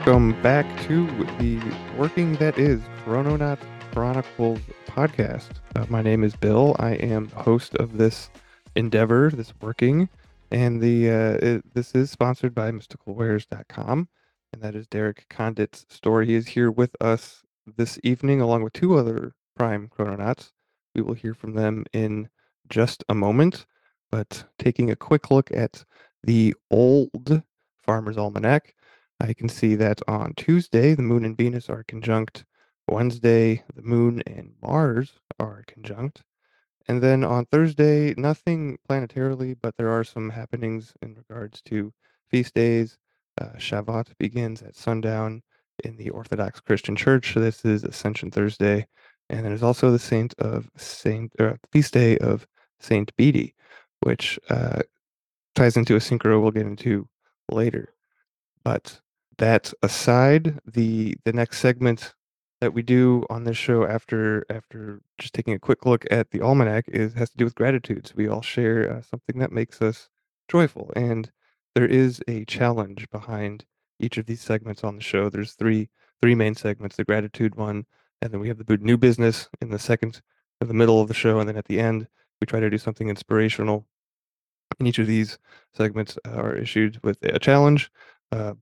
Welcome, back to the Working That Is Krononaut Chronicles podcast. Uh, my name is Bill. I am host of this endeavor, this working, and the uh, it, this is sponsored by mysticalwares.com, and that is Derek Condit's store. He is here with us this evening, along with two other Prime Krononauts. We will hear from them in just a moment, but taking a quick look at the old Farmer's Almanac, I can see that on Tuesday, the moon and Venus are conjunct. Wednesday, the moon and Mars are conjunct. And then on Thursday, nothing planetarily, but there are some happenings in regards to feast days. Uh, Shavuot begins at sundown in the Orthodox Christian Church. This is Ascension Thursday. And there's also the saint of Saint uh, feast day of Saint Bede, which uh, ties into a synchro we'll get into later. But that aside, the the next segment that we do on this show after after just taking a quick look at the almanac is has to do with gratitudes. We all share uh, something that makes us joyful, and there is a challenge behind each of these segments on the show. There's three three main segments: the gratitude one, and then we have the new business in the second, in the middle of the show, and then at the end we try to do something inspirational. And each of these segments are issued with a challenge. Uh,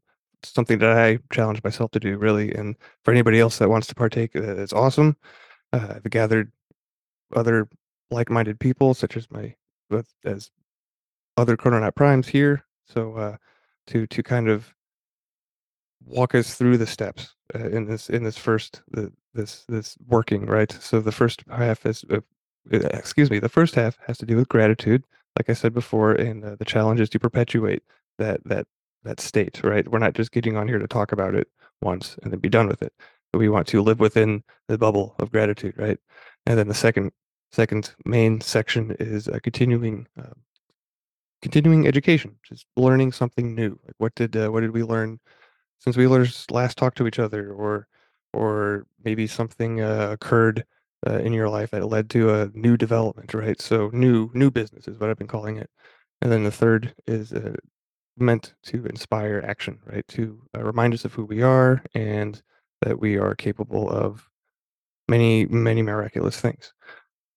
something that I challenge myself to do really. And for anybody else that wants to partake, uh, it's awesome. Uh, I've gathered other like-minded people, such as my as other Krononaut primes here. So uh, to to kind of walk us through the steps uh, in this in this first the, this this working right. So the first half is uh, uh, excuse me, the first half has to do with gratitude, like I said before, and uh, the challenge is to perpetuate that that that state, right? We're not just getting on here to talk about it once and then be done with it. But we want to live within the bubble of gratitude, right? And then the second second main section is uh, continuing uh, continuing education, just learning something new. Like what did uh, what did we learn since we last talked to each other, or or maybe something uh, occurred uh, in your life that led to a new development, right? So new new business is what I've been calling it. And then the third is meant to inspire action, right? To uh, remind us of who we are and that we are capable of many, many miraculous things.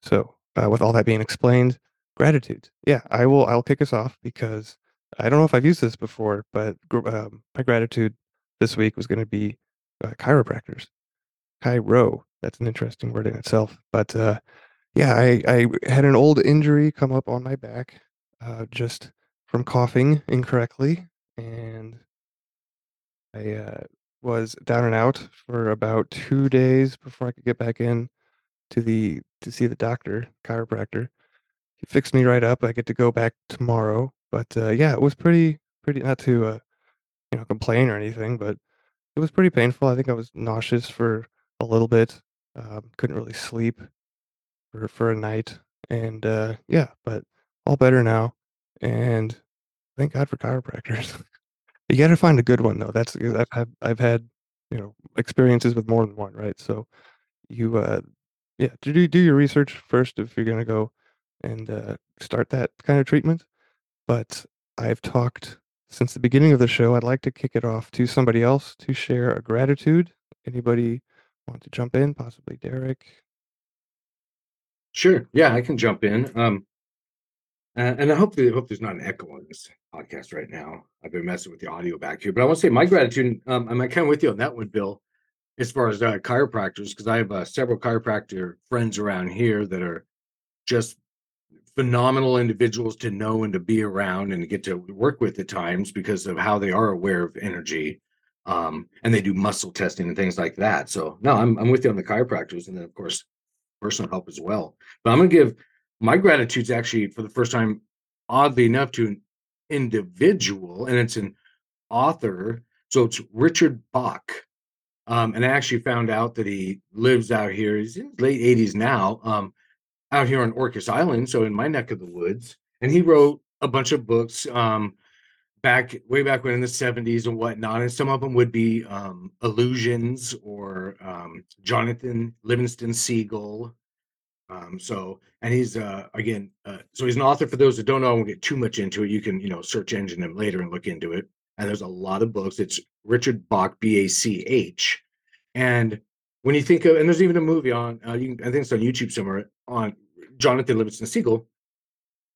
So, uh, with all that being explained, gratitude. Yeah, I will. I'll kick us off because I don't know if I've used this before, but um, my gratitude this week was going to be uh, chiropractors. Chiro. That's an interesting word in itself. But uh, yeah, I, I had an old injury come up on my back. Uh, just from coughing incorrectly, and I uh, was down and out for about two days before I could get back in to the to see the doctor, chiropractor. He fixed me right up. I get to go back tomorrow, but uh, yeah, it was pretty pretty not to uh, you know complain or anything, but it was pretty painful. I think I was nauseous for a little bit. Um, couldn't really sleep for for a night, and uh, yeah, but all better now. And thank God for chiropractors. you got to find a good one though. That's I've had I've had you know experiences with more than one, right? So you uh yeah, do do your research first if you're gonna go and uh, start that kind of treatment. But I've talked since the beginning of the show. I'd like to kick it off to somebody else to share a gratitude. Anybody want to jump in? Possibly Derek. Sure. Yeah, I can jump in. Um, uh, and I hope I hope there's not an echo on this podcast right now. I've been messing with the audio back here, but I want to say my gratitude. Um, I'm kind of with you on that one, Bill, as far as uh, chiropractors, because I have uh, several chiropractor friends around here that are just phenomenal individuals to know and to be around and to get to work with at times because of how they are aware of energy. Um, and they do muscle testing and things like that. So no, I'm I'm with you on the chiropractors, and then of course personal help as well. But I'm gonna give my gratitude's actually for the first time, oddly enough, to an individual, and it's an author. So it's Richard Bach. Um, and I actually found out that he lives out here. He's in his late 80s now, um, out here on Orcas Island, so in my neck of the woods. And he wrote a bunch of books um, back way back when in the 70s and whatnot. And some of them would be um, Illusions or um, Jonathan Livingston Seagull, um, so, and he's uh, again, uh, so he's an author. For those that don't know, I won't get too much into it. You can, you know, search engine him later and look into it. and there's a lot of books. It's Richard Bach, B A C H. And when you think of, and there's even a movie on, uh, you can, I think it's on YouTube somewhere on Jonathan Livingston Seagull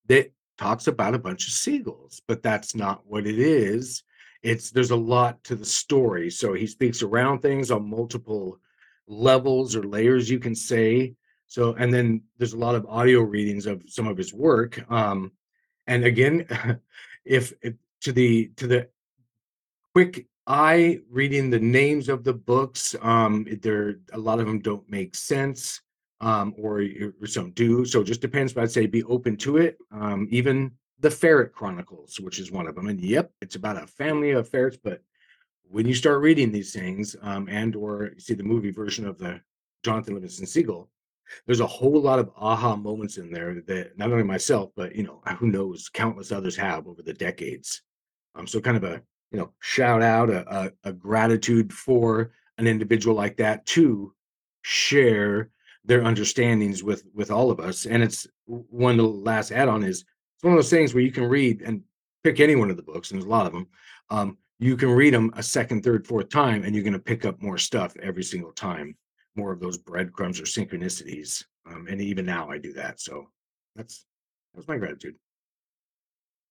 that talks about a bunch of seagulls, but that's not what it is. It's there's a lot to the story. So he speaks around things on multiple levels or layers, you can say. So, and then there's a lot of audio readings of some of his work. Um, and again, if, if to the to the quick eye reading the names of the books, um, there a lot of them don't make sense um, or, or some do. So it just depends. But I'd say be open to it. Um, even the Ferret Chronicles, which is one of them. And yep, it's about a family of ferrets. But when you start reading these things, um, and or see the movie version of the Jonathan Livingston Seagull, there's a whole lot of aha moments in there that not only myself, but you know, who knows, countless others have over the decades. Um, so kind of a you know shout out a, a, a gratitude for an individual like that to share their understandings with with all of us. And it's one the last add-on is it's one of those things where you can read and pick any one of the books, and there's a lot of them. Um, you can read them a second, third, fourth time, and you're going to pick up more stuff every single time, more of those breadcrumbs or synchronicities. Um, and even now, I do that. So that's that's my gratitude.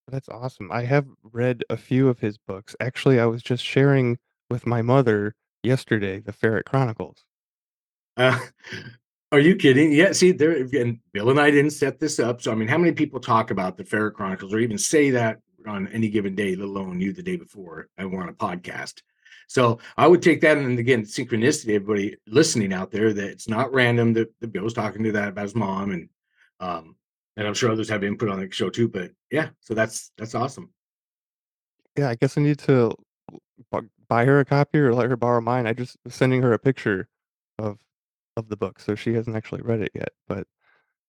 That's awesome. I have read a few of his books. Actually, I was just sharing with my mother yesterday the Ferret Chronicles. Uh, are you kidding? Yeah, see, there again, Bill and I didn't set this up. So, I mean, how many people talk about the Ferret Chronicles or even say that on any given day, let alone you the day before I we're on a podcast? So I would take that and again, synchronicity, everybody listening out there, that it's not random that, that Bill was talking to that about his mom and um and I'm sure others have input on the show too. But yeah, so that's that's awesome. Yeah, I guess I need to buy her a copy or let her borrow mine. I just sending her a picture of of the book, so she hasn't actually read it yet. But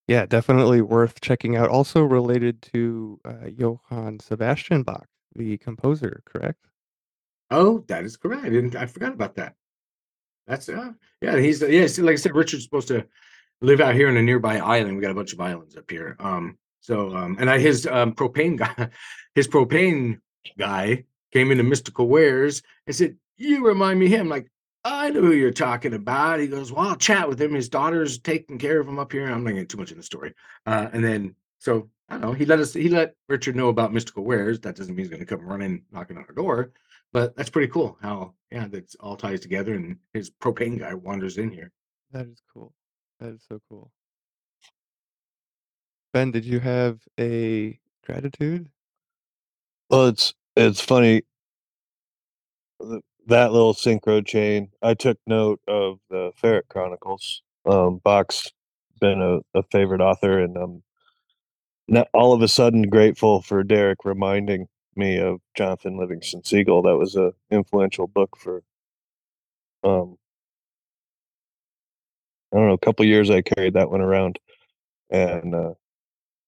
yeah, definitely worth checking out. Also related to uh, Johann Sebastian Bach, the composer, correct? Oh, that is correct. I didn't I forgot about that. That's uh yeah, he's yeah, see, like I said, Richard's supposed to live out here in a nearby island. We got a bunch of islands up here. Um, so um, and I his um propane guy, his propane guy came into Mystical Wares and said, "You remind me him." Like I know who you're talking about. He goes, "Well, I'll chat with him. His daughter's taking care of him up here." I'm not getting too much in the story. Uh, and then so I don't know. He let us. He let Richard know about Mystical Wares. That doesn't mean he's going to come running knocking on our door, but that's pretty cool. How yeah, that's all ties together. And his propane guy wanders in here. That is cool. That is so cool. Ben, did you have a gratitude? Well, it's it's funny th- that little synchro chain. I took note of the Ferret Chronicles. Um, Bach's been a, a favorite author, and I'm not all of a sudden grateful for Derek reminding me of Jonathan Livingston Seagull. That was a influential book for um I don't know, a couple years I carried that one around and uh,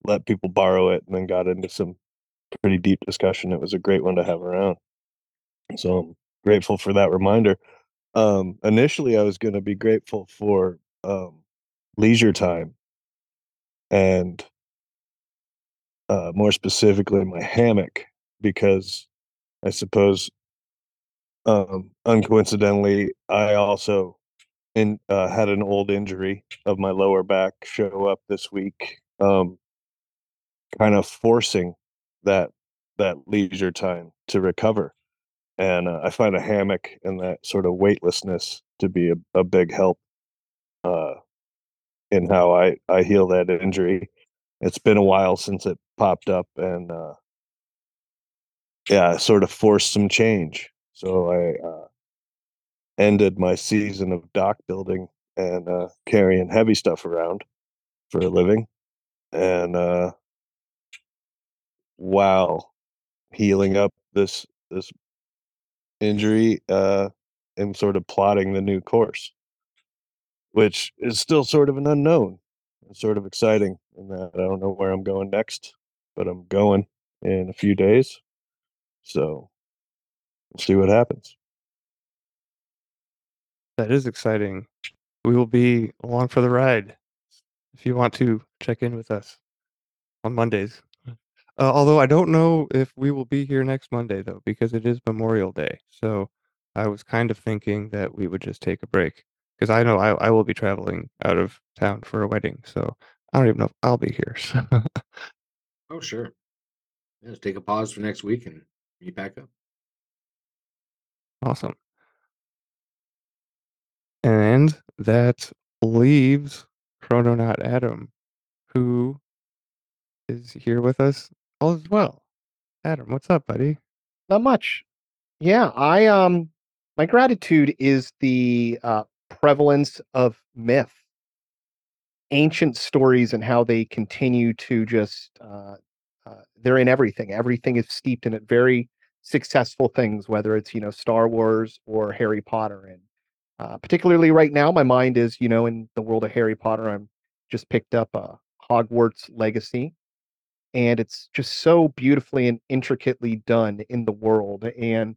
let people borrow it and then got into some pretty deep discussion. It was a great one to have around. So I'm grateful for that reminder. Um, initially, I was going to be grateful for um, leisure time and uh, more specifically my hammock because I suppose um, uncoincidentally I also in, uh, had an old injury of my lower back show up this week, um, kind of forcing that that leisure time to recover and uh, I find a hammock and that sort of weightlessness to be a, a big help uh, in how I I heal that injury. It's been a while since it popped up, and uh, yeah, sort of forced some change. So I uh, ended my season of dock building and uh, carrying heavy stuff around for a living, and uh, wow, healing up this this injury uh, and sort of plotting the new course, which is still sort of an unknown. It's sort of exciting in that I don't know where I'm going next, but I'm going in a few days. So we'll see what happens. That is exciting. We will be along for the ride if you want to check in with us on Mondays. Uh, although I don't know if we will be here next Monday though, because it is Memorial Day. So I was kind of thinking that we would just take a break because I know I, I will be traveling out of town for a wedding. So I don't even know if I'll be here. So Oh, sure. Yeah, just take a pause for next week and meet back up. awesome. And that leaves Krononaut Adam, who is here with us all as well. Adam, what's up, buddy? Not much. Yeah, I um my gratitude is the uh prevalence of myth, ancient stories and how they continue to just uh they're in everything. Everything is steeped in it. Very successful things, whether it's, you know, Star Wars or Harry Potter. And uh particularly right now, my mind is, you know, in the world of Harry Potter. I'm just picked up uh Hogwarts Legacy and it's just so beautifully and intricately done in the world and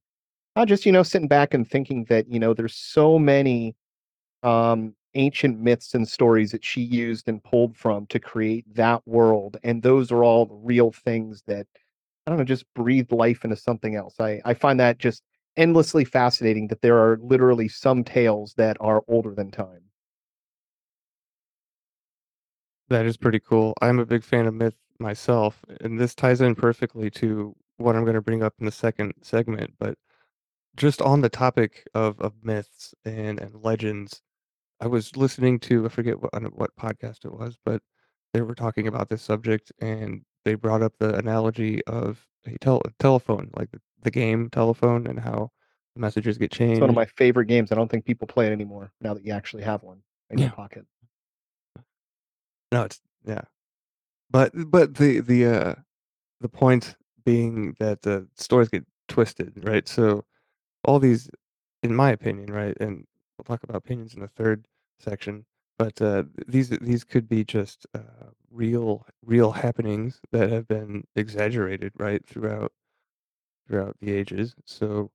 I just you know sitting back and thinking that you know there's so many um ancient myths and stories that she used and pulled from to create that world and those are all real things that i don't know just breathe life into something else i i find that just endlessly fascinating that there are literally some tales that are older than time That is pretty cool. I'm a big fan of myth myself, and this ties in perfectly to what I'm going to bring up in the second segment. But just on the topic of, of myths and, and legends, I was listening to, I forget what, on what podcast it was, but they were talking about this subject and they brought up the analogy of a tel- telephone, like the, the game telephone, and how the messages get changed. it's one of changed. my favorite games i don't think people play it anymore now that you actually have one in your Yeah. pocket No, it's, yeah. But, but the, the, uh, the point being that the stories get twisted, right? So all these, in my opinion, right, and we'll talk about opinions in the third section, but uh, these these could be just uh, real real happenings that have been exaggerated, right, throughout throughout the ages. So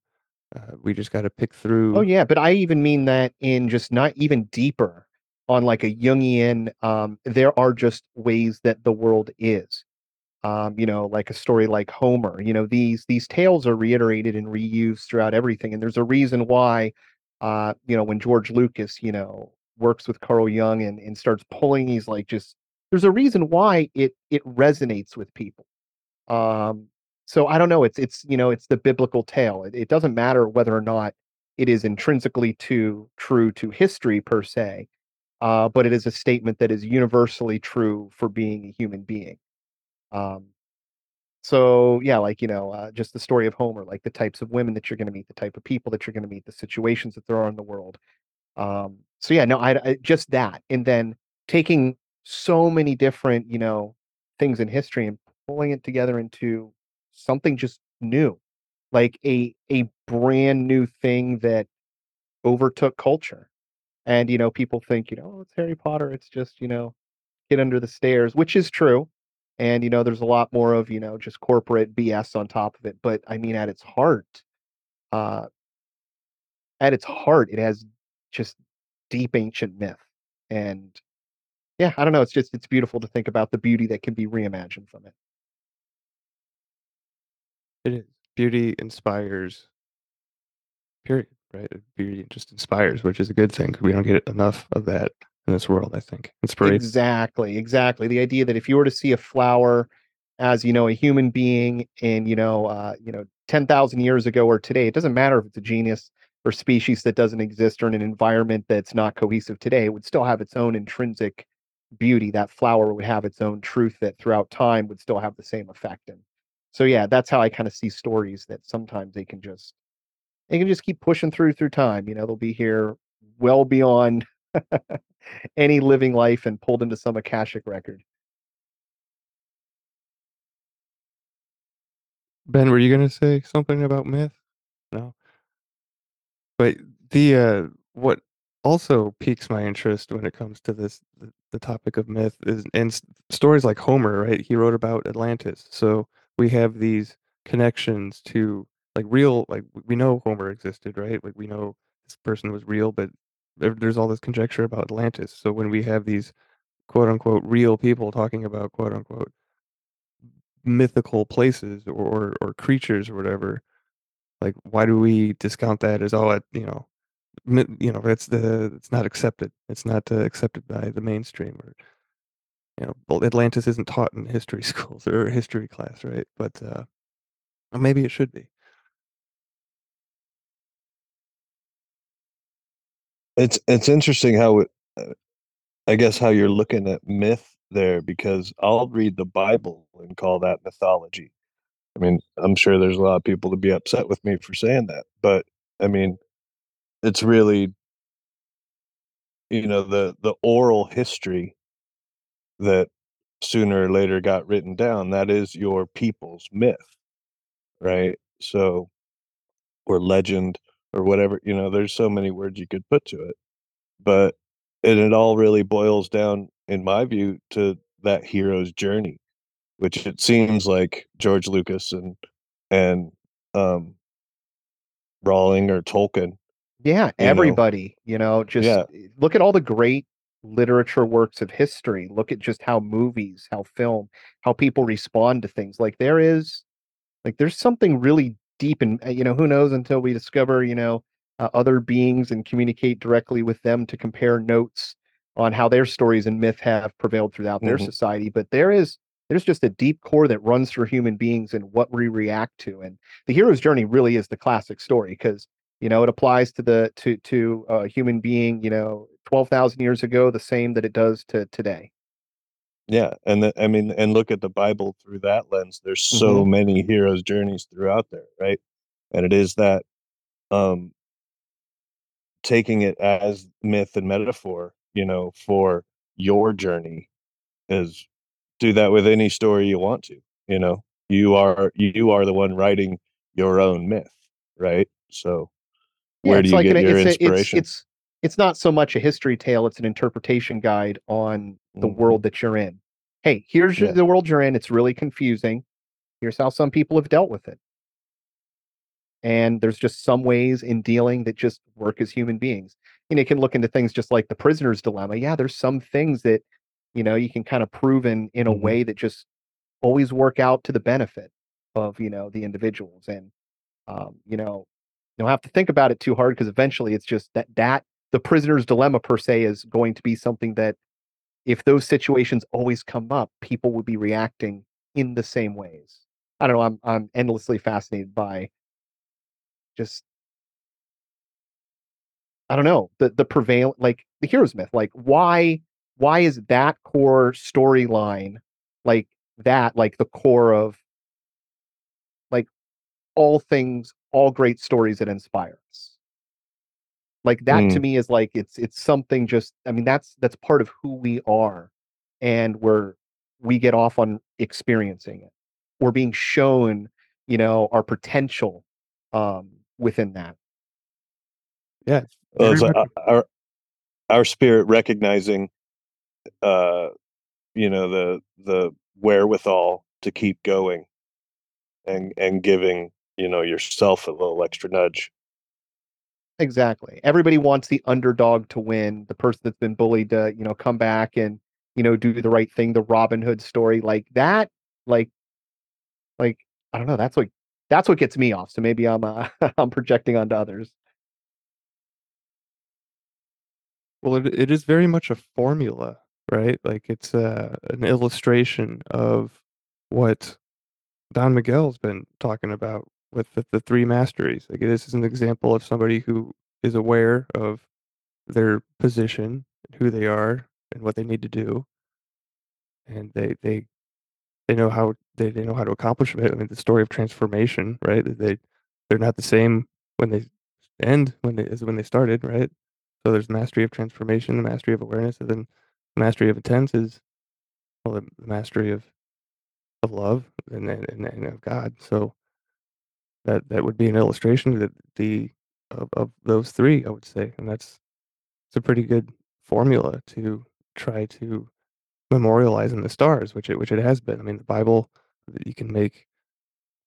uh, we just got to pick through Oh through. yeah, but I even mean that in just not even deeper on like a Jungian, um, there are just ways that the world is. Um, you know, like a story like Homer, you know, these these tales are reiterated and reused throughout everything. And there's a reason why uh, you know, when George Lucas, you know, works with Carl Jung and, and starts pulling these like just there's a reason why it it resonates with people um, so I don't know. It's it's you know it's the biblical tale. It, it doesn't matter whether or not it is intrinsically to true to history per se, uh, but it is a statement that is universally true for being a human being. Um, so yeah, like you know, uh, just the story of Homer, like the types of women that you're going to meet, the type of people that you're going to meet, the situations that there are in the world. Um, so yeah, no, I, I just that, and then taking so many different, you know, things in history and pulling it together into something just new, like a a brand new thing that overtook culture. And you know, people think, you know, oh, it's Harry Potter. It's just you know, get under the stairs, which is true. And you know, there's a lot more of you know just corporate BS on top of it. But I mean, at its heart, uh, at its heart, it has just deep ancient myth. And yeah, I don't know. It's just it's beautiful to think about the beauty that can be reimagined from it. It is beauty inspires. Period. Right. Beauty just inspires, which is a good thing. 'cause We don't get enough of that in this world. I think inspiration. Exactly, exactly. The idea that if you were to see a flower as, you know, a human being in, you know, uh, you know, 10,000 years ago or today, it doesn't matter if it's a genus or species that doesn't exist or in an environment that's not cohesive today, would still have its own intrinsic beauty. That flower would have its own truth that throughout time would still have the same effect. And so, yeah, that's how I kind of see stories that sometimes they can just they can just keep pushing through through time. You know, they'll be here well beyond any living life and pulled into some akashic record. Ben, were you gonna say something about myth? But the uh, what also piques my interest when it comes to this the, the topic of myth is and stories like Homer, right? He wrote about Atlantis, so we have these connections to like real like we know Homer existed, right? Like we know this person was real, but there, there's all this conjecture about Atlantis. So when we have these quote unquote real people talking about quote unquote mythical places or or creatures or whatever. Like, why do we discount that as oh, it, you know, you know, it's the it's not accepted. It's not uh, accepted by the mainstream or you know, Atlantis isn't taught in history schools or history class, right? But uh, maybe it should be. It's it's interesting how it, uh, I guess how you're looking at myth there because I'll read the Bible and call that mythology. I mean, I'm sure there's a lot of people to be upset with me for saying that, but I mean, it's really you know the the oral history that sooner or later got written down that is your people's myth right? So or legend or whatever you know there's so many words you could put to it but and it all really boils down in my view to that hero's journey which it seems like george lucas and and um Rowling or Tolkien Yeah, You know? everybody, you know, just Yeah. eh, look at all the great literature works of history. Look at just how movies, how film, how people respond to things. Like there is like there's something really deep and you know, who knows until we discover, you know, uh, other beings and communicate directly with them to compare notes on how their stories and myth have prevailed throughout their Mhm. society. But there is there's just a deep core that runs through human beings and what we react to. And the hero's journey really is the classic story because you know it applies to the to to a human being you know 12,000 years ago the same that it does to today Yeah, and the, I mean, and look at the Bible through that lens. There's so many heroes' journeys throughout there, right? And it is that um taking it as myth and metaphor, you know, for your journey is do that with any story you want to, you know. You are you are the one writing your own myth, right? So where do you like get an, your it's, a- it's inspiration? it's it's not so much a history tale it's an interpretation guide on the Mhm. world that you're in hey here's Yeah. the world you're in it's really confusing here's how some people have dealt with it and there's just some ways in dealing that just work as human beings and you can look into things just like the prisoner's dilemma yeah there's some things that you know you can kind of prove in in a Mhm. way that just always work out to the benefit of you know the individuals and um, you know you don't have to think about it too hard because eventually it's just that that the prisoner's dilemma per se is going to be something that if those situations always come up people would be reacting in the same ways i don't know i'm i'm endlessly fascinated by just i don't know the the prevail like the hero's myth like why why is that core storyline like that like the core of like all things all great stories that inspire us like that to Mm. me is like it's it's something just i mean that's that's part of who we are and we're we get off on experiencing it. We're being shown you know our potential um within that. Yeah, Well, it's like our, our our spirit recognizing uh you know the the wherewithal to keep going and and giving you know yourself a little extra nudge. Exactly. Everybody wants the underdog to win the person that's been bullied to you know come back and you know do the right thing the robin hood story like that like like i don't know that's what that's what gets me off so maybe i'm uh, i'm projecting onto others. Well, it, it is very much a formula, right? Like it's uh, an illustration of what Don Miguel's been talking about with the, the three masteries. Like this is an example of somebody who is aware of their position, who they are, and what they need to do, and they they they know how they, they know how to accomplish it. I mean, the story of transformation, right? They they're not the same when they end when they as when they started, right? So there's mastery of transformation, the mastery of awareness, and then the mastery of intent is well, the, mastery of of love and, and and and of God. So that that would be an illustration that the of, of those three, I would say, and that's it's a pretty good formula to try to memorialize in the stars, which it which it has been. I mean, the Bible you can make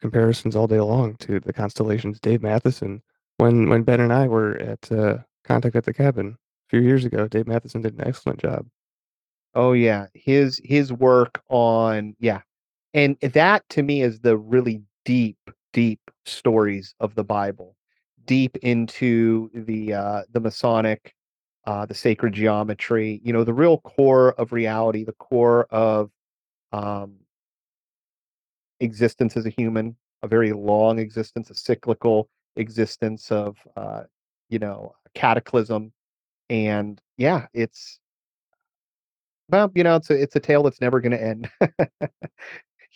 comparisons all day long to the constellations. Dave Matheson, when when Ben and I were at uh, Contact at the Cabin a few years ago, Dave Matheson did an excellent job. Oh yeah, his his work on yeah, And that to me is the really deep, deep stories of the Bible, deep into the uh, the Masonic, uh, the sacred geometry. You know, the real core of reality, the core of um, existence as a human, a very long existence, a cyclical existence of uh, you know cataclysm, and yeah, it's well, you know, it's a it's a tale that's never going to end.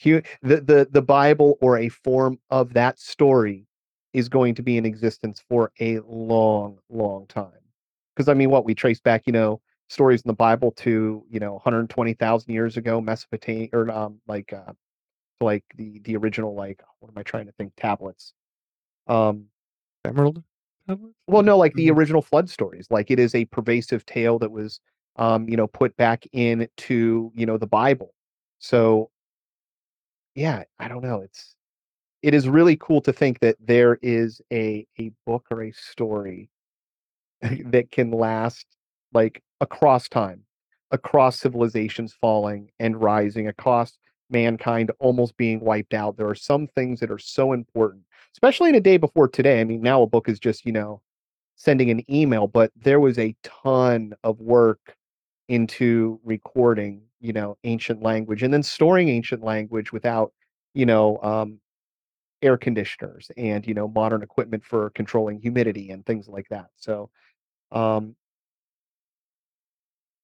The the the Bible or a form of that story is going to be in existence for a long, long time. Because I mean, what we trace back, you know, stories in the Bible to you know 120,000 years ago, Mesopotamia, or um, like uh, like the the original like what am I trying to think tablets. Um, Emerald tablets? well, no, like the Mhm. original flood stories. Like it is a pervasive tale that was, um, you know, put back into you know the Bible. So yeah, I don't know. It's it is really cool to think that there is a a book or a story that can last like across time, across civilizations falling and rising, across mankind almost being wiped out. There are some things that are so important, especially in a day before today. I mean, now a book is just, you know, sending an email, but there was a ton of work into recording, you know, ancient language and then storing ancient language without, you know, um, air conditioners and, you know, modern equipment for controlling humidity and things like that. So, um,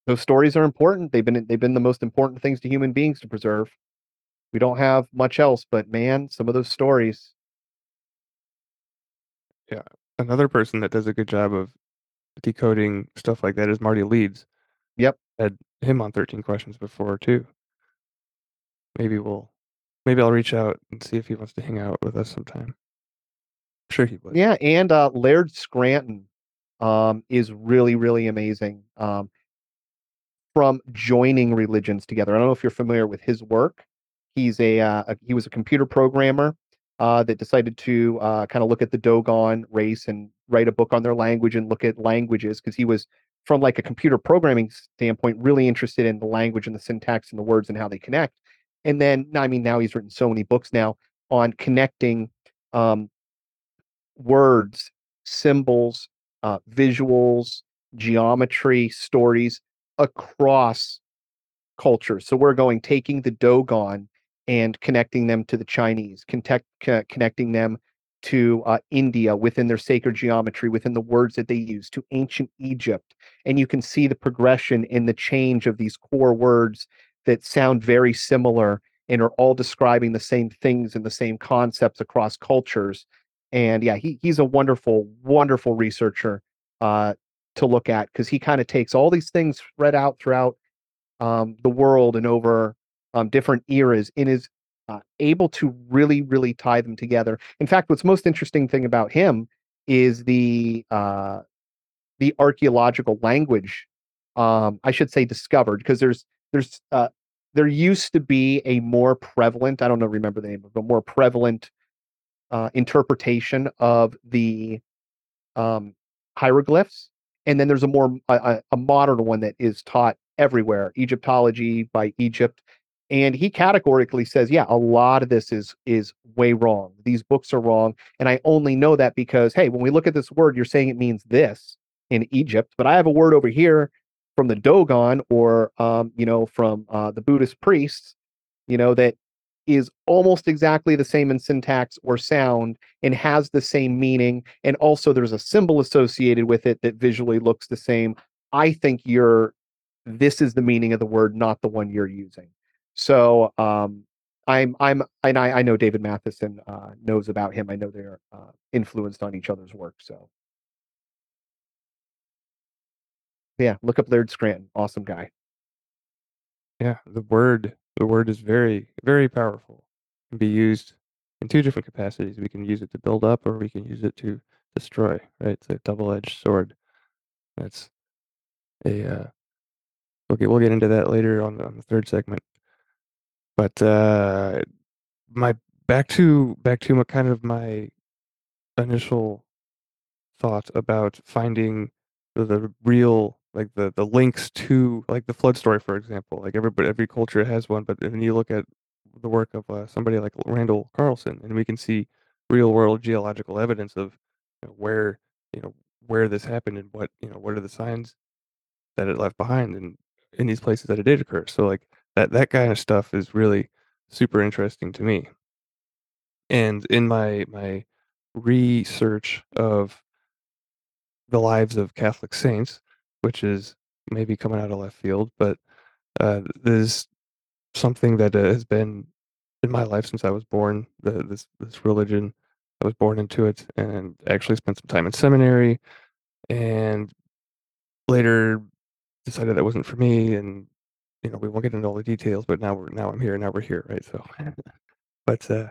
those stories are important. They've been they've been the most important things to human beings to preserve. We don't have much else, but man, some of those stories. Yeah. Another person that does a good job of decoding stuff like that is Marty Leeds. Yep. Had him on 13 questions before too. Maybe we'll maybe I'll reach out and see if he wants to hang out with us sometime. I'm sure he would. Yeah, and uh, Laird Scranton um, is really really amazing. Um, from joining religions together. I don't know if you're familiar with his work. He's a, uh, a he was a computer programmer uh, that decided to uh, kind of look at the Dogon race and write a book on their language and look at languages because he was from like a computer programming standpoint really interested in the language and the syntax and the words and how they connect. And then I mean now he's written so many books now on connecting um, words, symbols, uh, visuals, geometry, stories across cultures. So we're going taking the Dogon and connecting them to the Chinese, connect, co- connecting them to uh, India within their sacred geometry, within the words that they use, to ancient Egypt. And you can see the progression in the change of these core words that sound very similar and are all describing the same things and the same concepts across cultures. And yeah, he, he's a wonderful, wonderful researcher uh, to look at because he kind of takes all these things spread out throughout um, the world and over um, different eras in is able to really, really tie them together. In fact, what's most interesting thing about him is the uh, the archaeological language. Um, I should say discovered because there's there's uh, there used to be a more prevalent I don't know remember the name of a more prevalent uh, interpretation of the um, hieroglyphs, and then there's a more a a modern one that is taught everywhere, Egyptology by Egypt. And he categorically says, yeah, a lot of this is is way wrong. These books are wrong, and I only know that because hey, when we look at this word, you're saying it means this in Egypt, but I have a word over here from the Dogon or um, you know from uh, the Buddhist priests, you know that is almost exactly the same in syntax or sound and has the same meaning and also there's a symbol associated with it that visually looks the same. I think you're this is the meaning of the word not the one you're using so um i'm i'm and i, I know david matheson uh, knows about him i know they're uh, influenced on each other's work so yeah look up laird scranton awesome guy Yeah, the word the word is very very powerful. Can be used in two different capacities. We can use it to build up or we can use it to destroy, right? It's a double-edged sword. That's a uh okay, we'll get into that later on on the third segment. But uh my back to back to my kind of my initial thought about finding the, the real like the the links to like the flood story for example like everybody every culture has one but when you look at the work of uh, somebody like Randall Carlson, and we can see real world geological evidence of you know, where you know where this happened and what you know what are the signs that it left behind and in these places that it did occur. So like that that kind of stuff is really super interesting to me. And in my my research of the lives of Catholic saints, which is maybe coming out of left field, but uh, there's something that uh, has been in my life since I was born. The, this this religion, I was born into it, and actually spent some time in seminary, and later decided that wasn't for me. And you know, we won't get into all the details, but now we're now I'm here. Now we're here, right? So, but uh,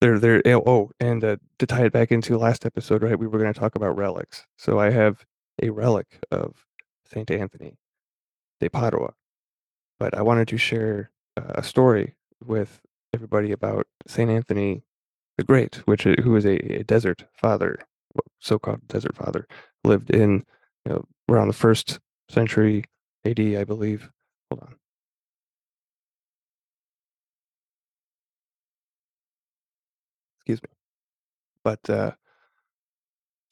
they're they're oh, oh and uh, to tie it back into last episode, right? We were going to talk about relics. So I have a relic of Saint Anthony de Padua, but I wanted to share uh, a story with everybody about Saint Anthony the Great, which is, who is a, a desert father, so-called desert father, lived in you know around the first century AD, I believe. Hold on. Excuse me. But uh,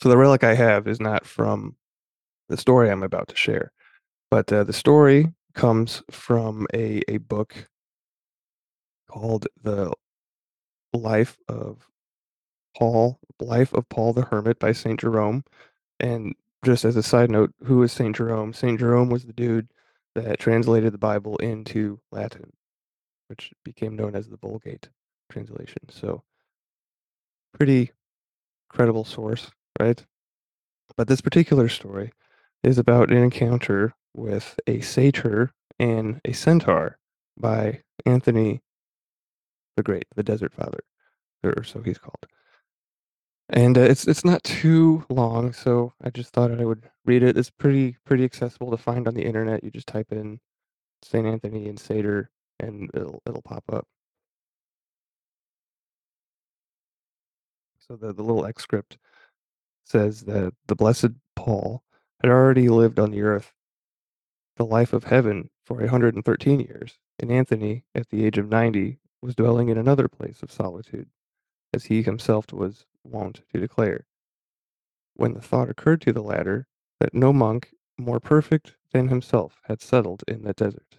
so the relic I have is not from the story I'm about to share, but uh, the story comes from a, a book called The Life of Paul, Life of Paul the Hermit by St. Jerome. And just as a side note, who is St. Jerome? St. Jerome was the dude that translated the Bible into Latin, which became known as the Vulgate translation. So, pretty credible source, right? But this particular story is about an encounter with a satyr and a centaur by Anthony the Great, the Desert Father, or so he's called. And uh, it's it's not too long, so I just thought I would read it. It's pretty pretty accessible to find on the internet. You just type in Saint Anthony and Satyr, and it'll it'll pop up. So the, the little excerpt says that the blessed Paul had already lived on the earth the life of heaven for a hundred and thirteen years, and Anthony, at the age of ninety, was dwelling in another place of solitude, as he himself was wont to declare. When the thought occurred to the latter that no monk more perfect than himself had settled in the desert.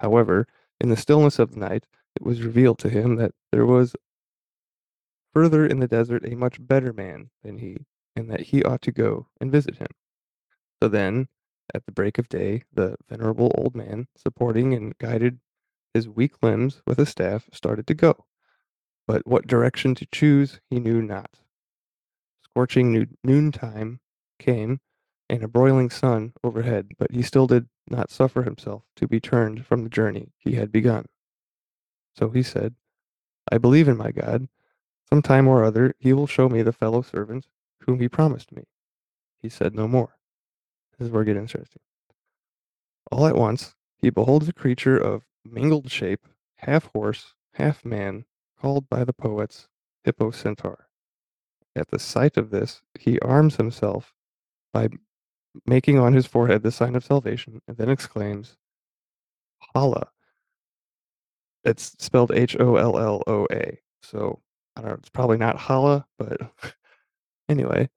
However, in the stillness of the night, it was revealed to him that there was further in the desert a much better man than he, and that he ought to go and visit him. So then, at the break of day, the venerable old man, supporting and guided his weak limbs with a staff, started to go. But what direction to choose he knew not. Scorching noon- noontime came, and a broiling sun overhead, but he still did not suffer himself to be turned from the journey he had begun. So he said, I believe in my God. Some time or other he will show me the fellow servants whom he promised me. He said no more. This is where it gets interesting. All at once he beholds a creature of mingled shape, half horse, half man, called by the poets Hippocentaur. At the sight of this, he arms himself by making on his forehead the sign of salvation, and then exclaims, Holla. It's spelled H O L L O A. So I don't know, it's probably not Hala, but anyway,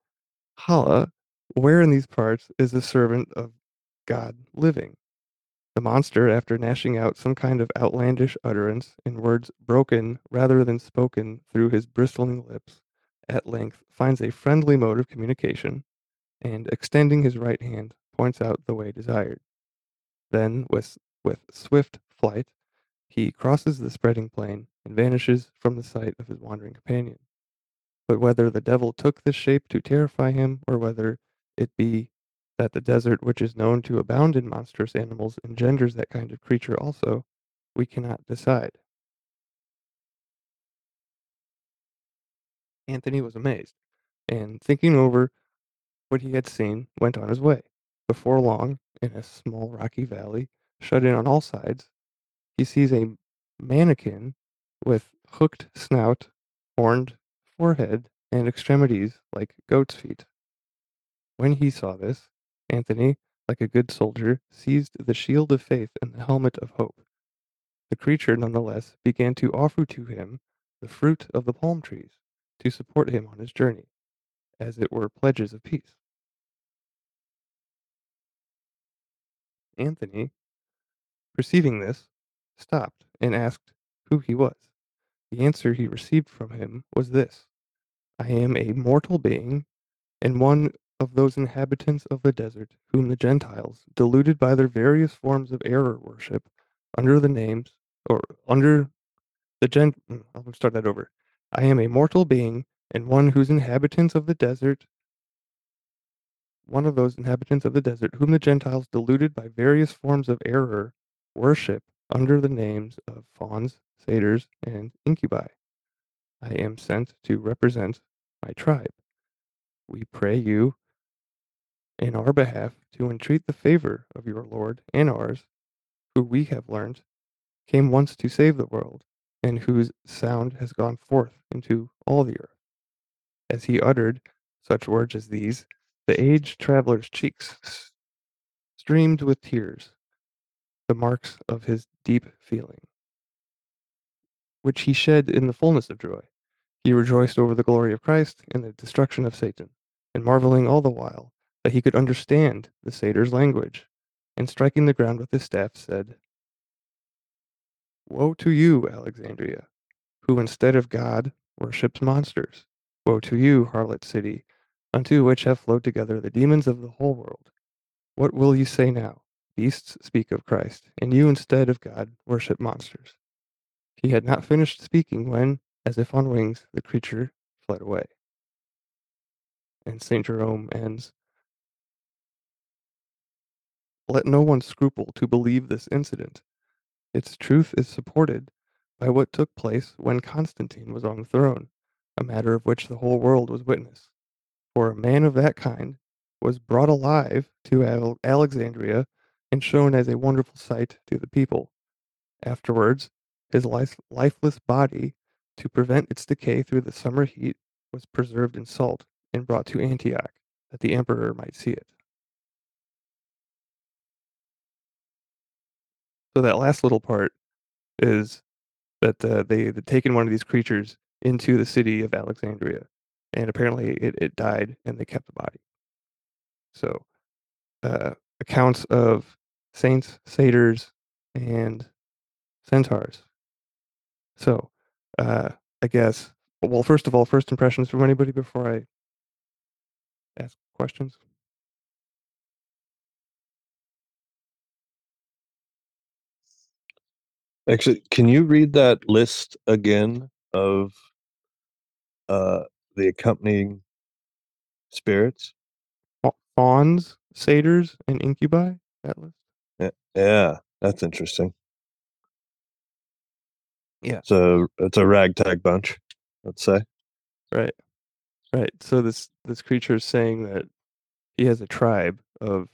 Hala, where in these parts is the servant of God living? The monster, after gnashing out some kind of outlandish utterance in words broken rather than spoken through his bristling lips, at length finds a friendly mode of communication, and extending his right hand, points out the way desired. Then, with, with swift flight, he crosses the spreading plain and vanishes from the sight of his wandering companion. But whether the devil took this shape to terrify him, or whether it be that the desert, which is known to abound in monstrous animals, engenders that kind of creature also, we cannot decide. Anthony was amazed, and thinking over what he had seen, went on his way. Before long, in a small rocky valley, shut in on all sides, he sees a mannikin with hooked snout, horned forehead, and extremities like goat's feet. When he saw this, Anthony, like a good soldier, seized the shield of faith and the helmet of hope. the creature nonetheless began to offer to him the fruit of the palm trees to support him on his journey, as it were pledges of peace. Anthony, perceiving this, stopped and asked who he was. The answer he received from him was this I am a mortal being, and one of those inhabitants of the desert whom the Gentiles, deluded by their various forms of error worship, under the names or under the gent. mm, I'll start that over. I am a mortal being, and one whose inhabitants of the desert, one of those inhabitants of the desert whom the Gentiles, deluded by various forms of error, worship under the names of fauns, satyrs, and incubi. I am sent to represent my tribe. We pray you in our behalf to entreat the favor of your Lord and ours, who we have learned came once to save the world, and whose sound has gone forth into all the earth. As he uttered such words as these, the aged traveler's cheeks streamed with tears, the marks of his deep feeling, which he shed in the fullness of joy. He rejoiced over the glory of Christ and the destruction of Satan, and marveling all the while that he could understand the satyr's language, and striking the ground with his staff, said, Woe to you, Alexandria, who instead of God worships monsters. Woe to you, harlot city, unto which have flowed together the demons of the whole world. What will you say now? Beasts speak of Christ, and you instead of God worship monsters. He had not finished speaking when, as if on wings, the creature fled away. And St. Jerome ends Let no one scruple to believe this incident. Its truth is supported by what took place when Constantine was on the throne, a matter of which the whole world was witness. For a man of that kind was brought alive to Alexandria and shown as a wonderful sight to the people. Afterwards, his life- lifeless body, to prevent its decay through the summer heat, was preserved in salt and brought to Antioch, that the emperor might see it. So that last little part is that uh, they had taken one of these creatures into the city of Alexandria, and apparently it, it died, and they kept the body. So, uh, accounts of saints, satyrs, and centaurs. So, uh, I guess. Well, first of all, first impressions from anybody before I ask questions. Actually, can you read that list again of uh the accompanying spirits? Fa- Fauns, satyrs, and incubi. That list. Yeah, that's interesting. Yeah. So it's a ragtag bunch, let's say. Right. Right. So this this creature is saying that he has a tribe of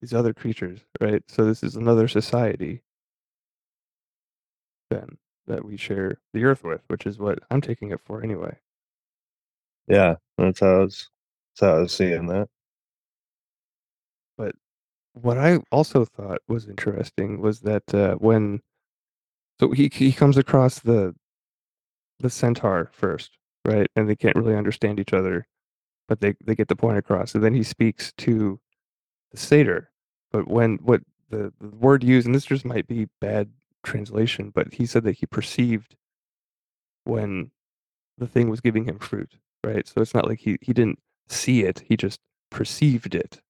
these other creatures, right? So this is another society then that we share the earth with, which is what I'm taking it for anyway. Yeah, that's how I was that's how I was seeing that. What I also thought was interesting was that uh, when so he he comes across the the centaur first, right? And they can't really understand each other, but they they get the point across. And then he speaks to the satyr. But when what the, the word used, and this just might be bad translation, but he said that he perceived when the thing was giving him fruit, right? So it's not like he he didn't see it; he just perceived it,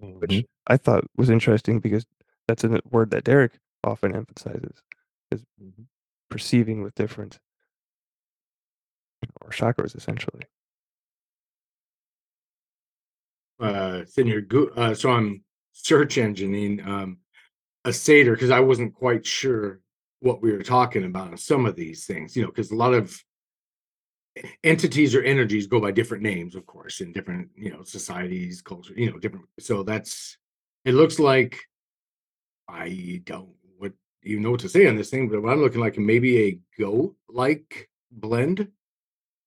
which Mhm. I thought was interesting because that's a word that Derek often emphasizes is Mhm. perceiving with different or chakras essentially. uh go uh so i'm search engineing um a satyr because i wasn't quite sure what we were talking about on some of these things you know because a lot of entities or energies go by different names of course in different you know societies culture you know different so that's it looks like i don't what even know what to say on this thing but what i'm looking like maybe a goat like blend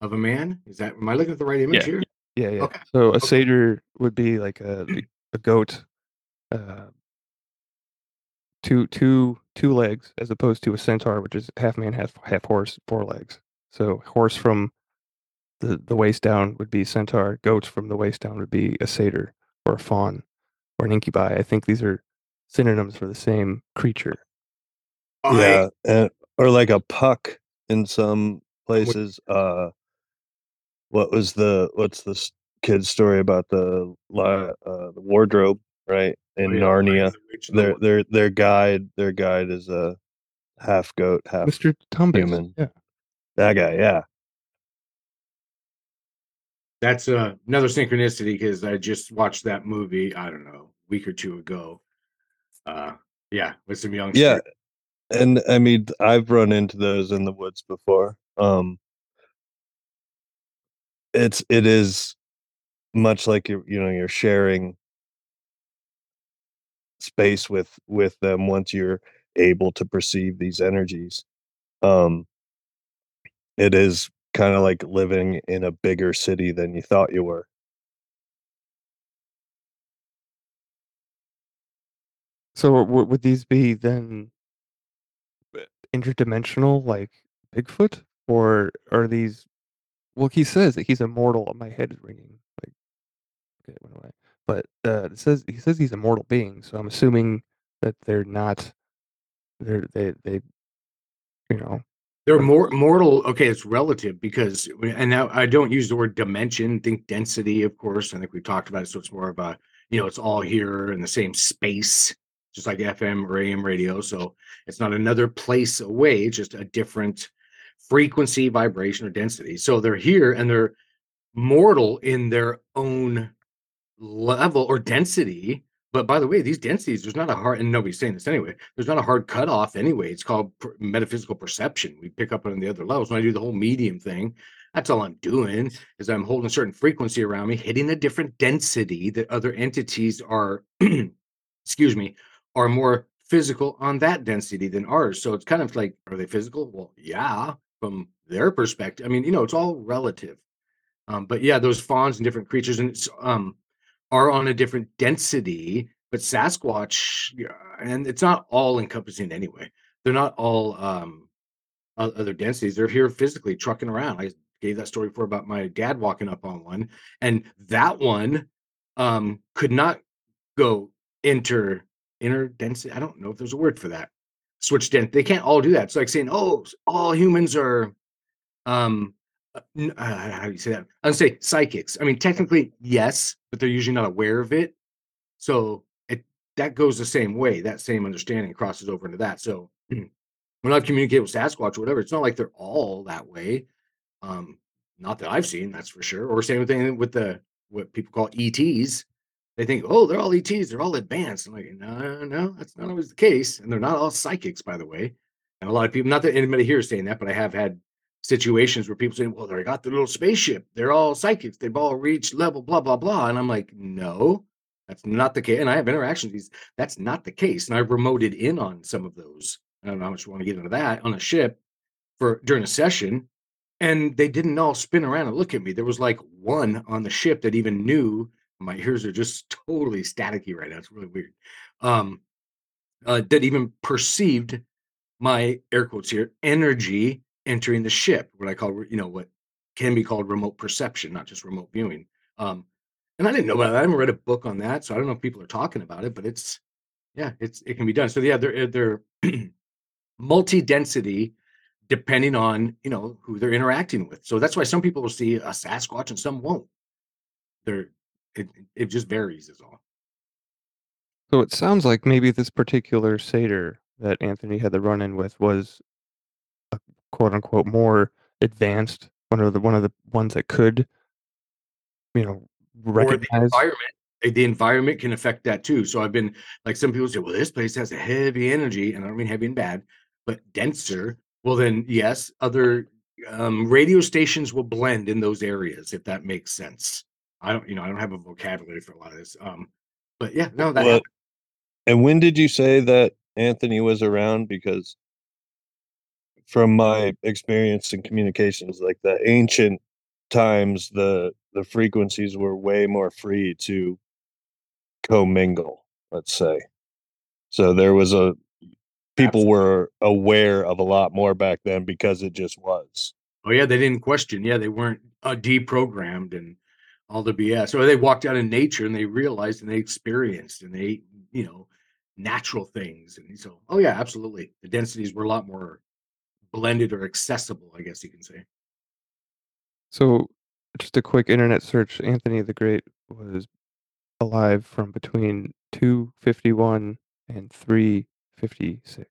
of a man is that am i looking at the right image Yeah. here Yeah, yeah. Okay, So a okay. satyr would be like a a goat, uh, two two two legs as opposed to a centaur, which is half man, half half horse, four legs. So horse from the the waist down would be centaur. Goats from the waist down would be a satyr or a faun or an incubi. I think these are synonyms for the same creature. I- yeah, and, or like a puck in some places. Uh, what was the what's this kid's story about the li- uh, the wardrobe right in oh, yeah, Narnia? the witch and the Their their their guide their guide is a half goat, half Mr. Tumnus. human. Yeah. That guy. Yeah, That's uh, another synchronicity because I just watched that movie. I don't know, a week or two ago. Uh, yeah, with some young. yeah, and I mean I've run into those in the woods before. Um, it's it is much like you you know you're sharing space with with them once you're able to perceive these energies um it is kind of like living in a bigger city than you thought you were So w- would these be then uh, interdimensional, like Bigfoot, or are these? Well, he says that he's immortal. My head is ringing. Like, okay, went away. But uh, it says he says he's a mortal being. So I'm assuming that they're not. They're they they, you know. They're more mortal. Okay, it's relative because, and now I don't use the word dimension. Think density, of course. I think we've talked about it. So it's more of a, you know, it's all here in the same space, just like FM or AM radio. So it's not another place away, it's just a different frequency, vibration, or density. So they're here and they're mortal in their own level or density. But by the way, these densities, there's not a hard, and nobody's saying this anyway, there's not a hard cutoff anyway. It's called per- metaphysical perception. We pick up on the other levels. When I do the whole medium thing, that's all I'm doing is I'm holding a certain frequency around me, hitting a different density that other entities are, excuse me, are more physical on that density than ours. So it's kind of like, are they physical? Well, yeah, from their perspective. I mean, you know, it's all relative. Um, but yeah, those fauns and different creatures and it's, um, are on a different density. But Sasquatch, and it's not all encompassing anyway. They're not all um, other densities. They're here physically trucking around. I gave that story before about my dad walking up on one, and that one um, could not go inter inner density. I don't know if there's a word for that. Switch dent. They can't all do that. It's like saying, "Oh, all humans are um uh, how do you say that? I'd say psychics. I mean, technically, yes, but they're usually not aware of it. So it that goes the same way. That same understanding crosses over into that. So when I communicate with Sasquatch or whatever, it's not like they're all that way. Um, not that I've seen, that's for sure. Or same thing with the what people call ETs. They think, oh, they're all ETs, they're all advanced. I'm like, no, no, that's not always the case. And they're not all psychics, by the way. And a lot of people, not that anybody here is saying that, but I have had situations where people say, well, they got the little spaceship. They're all psychics. They've all reached level, blah, blah, blah. And I'm like, no, that's not the case. And I have interactions. These that's not the case. And I've remoted in on some of those. I don't know how much you want to get into that on a ship for during a session. And they didn't all spin around and look at me. There was like one on the ship that even knew my ears are just totally staticky right now. It's really weird. Um, uh, that even perceived my air quotes here energy entering the ship, what I call you know what can be called remote perception, not just remote viewing. Um, and I didn't know about that. I haven't read a book on that, so I don't know if people are talking about it, but it's yeah, it's it can be done. So yeah, they're they're multi-density depending on you know who they're interacting with. So that's why some people will see a Sasquatch and some won't. They're it, it just varies is all. So it sounds like maybe this particular satyr that Anthony had the run in with was quote unquote more advanced, one of the one of the ones that could, you know, recognize. environment eh, the environment can affect that too. So i've been like some people say well this place has a heavy energy and i don't mean heavy and bad but denser. Well then yes other um, radio stations will blend in those areas if that makes sense. I don't you know i don't have a vocabulary for a lot of this um but yeah no that Well, and when did you say that anthony was around? Because from my experience in communications like the ancient times the the frequencies were way more free to commingle let's say so there was a people Absolutely. were aware of a lot more back then because it just was. Oh yeah, they didn't question. Yeah, they weren't uh, deprogrammed and all the BS. Or they walked out in nature and they realized and they experienced and they, you know, natural things. And so, oh yeah, absolutely. The densities were a lot more blended or accessible, I guess you can say. So, just a quick internet search. Anthony the Great was alive from between 251 and 356.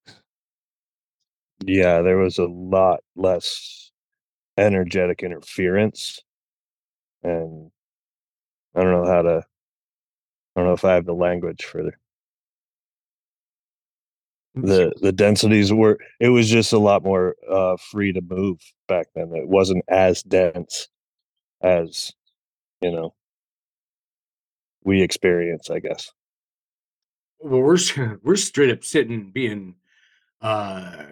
Yeah, there was a lot less energetic interference. And I don't know how to I don't know if I have the language for the the, densities were it was just a lot more uh free to move back then. It wasn't as dense as you know we experience, I guess. Well, we're we're straight up sitting being uh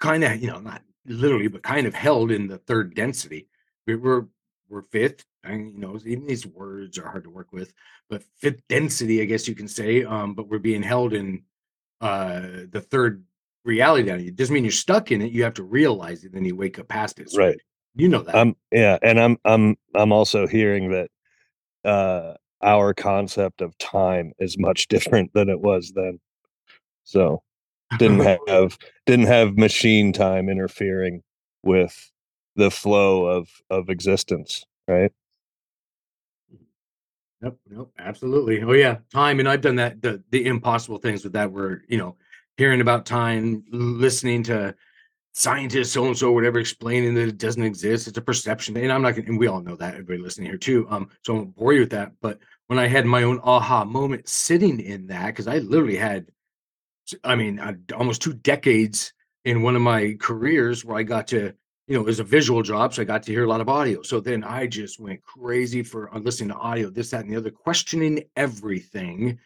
kind of, you know, not literally, but kind of held in the third density. We- We're we're fifth. And you know, even these words are hard to work with, but fifth density, I guess you can say. Um, but we're being held in uh the third reality down. It doesn't mean you're stuck in it. You have to realize it, then you wake up past it. So Right. You know that. I'm yeah, and I'm I'm I'm also hearing that uh our concept of time is much different than it was then. So didn't have didn't have machine time interfering with the flow of of existence, right? Yep, yep, absolutely. Oh yeah, time, and I've done that. The the impossible things with that were, you know, hearing about time, listening to scientists, so and so, whatever, explaining that it doesn't exist. It's a perception, and I'm not gonna. And we all know that. Everybody listening here too. Um, so I won't bore you with that. But when I had my own aha moment, sitting in that, because I literally had, I mean, uh, almost two decades in one of my careers where I got to, you know, it was a visual job, so I got to hear a lot of audio. So then I just went crazy for uh, listening to audio, this, that, and the other, questioning everything.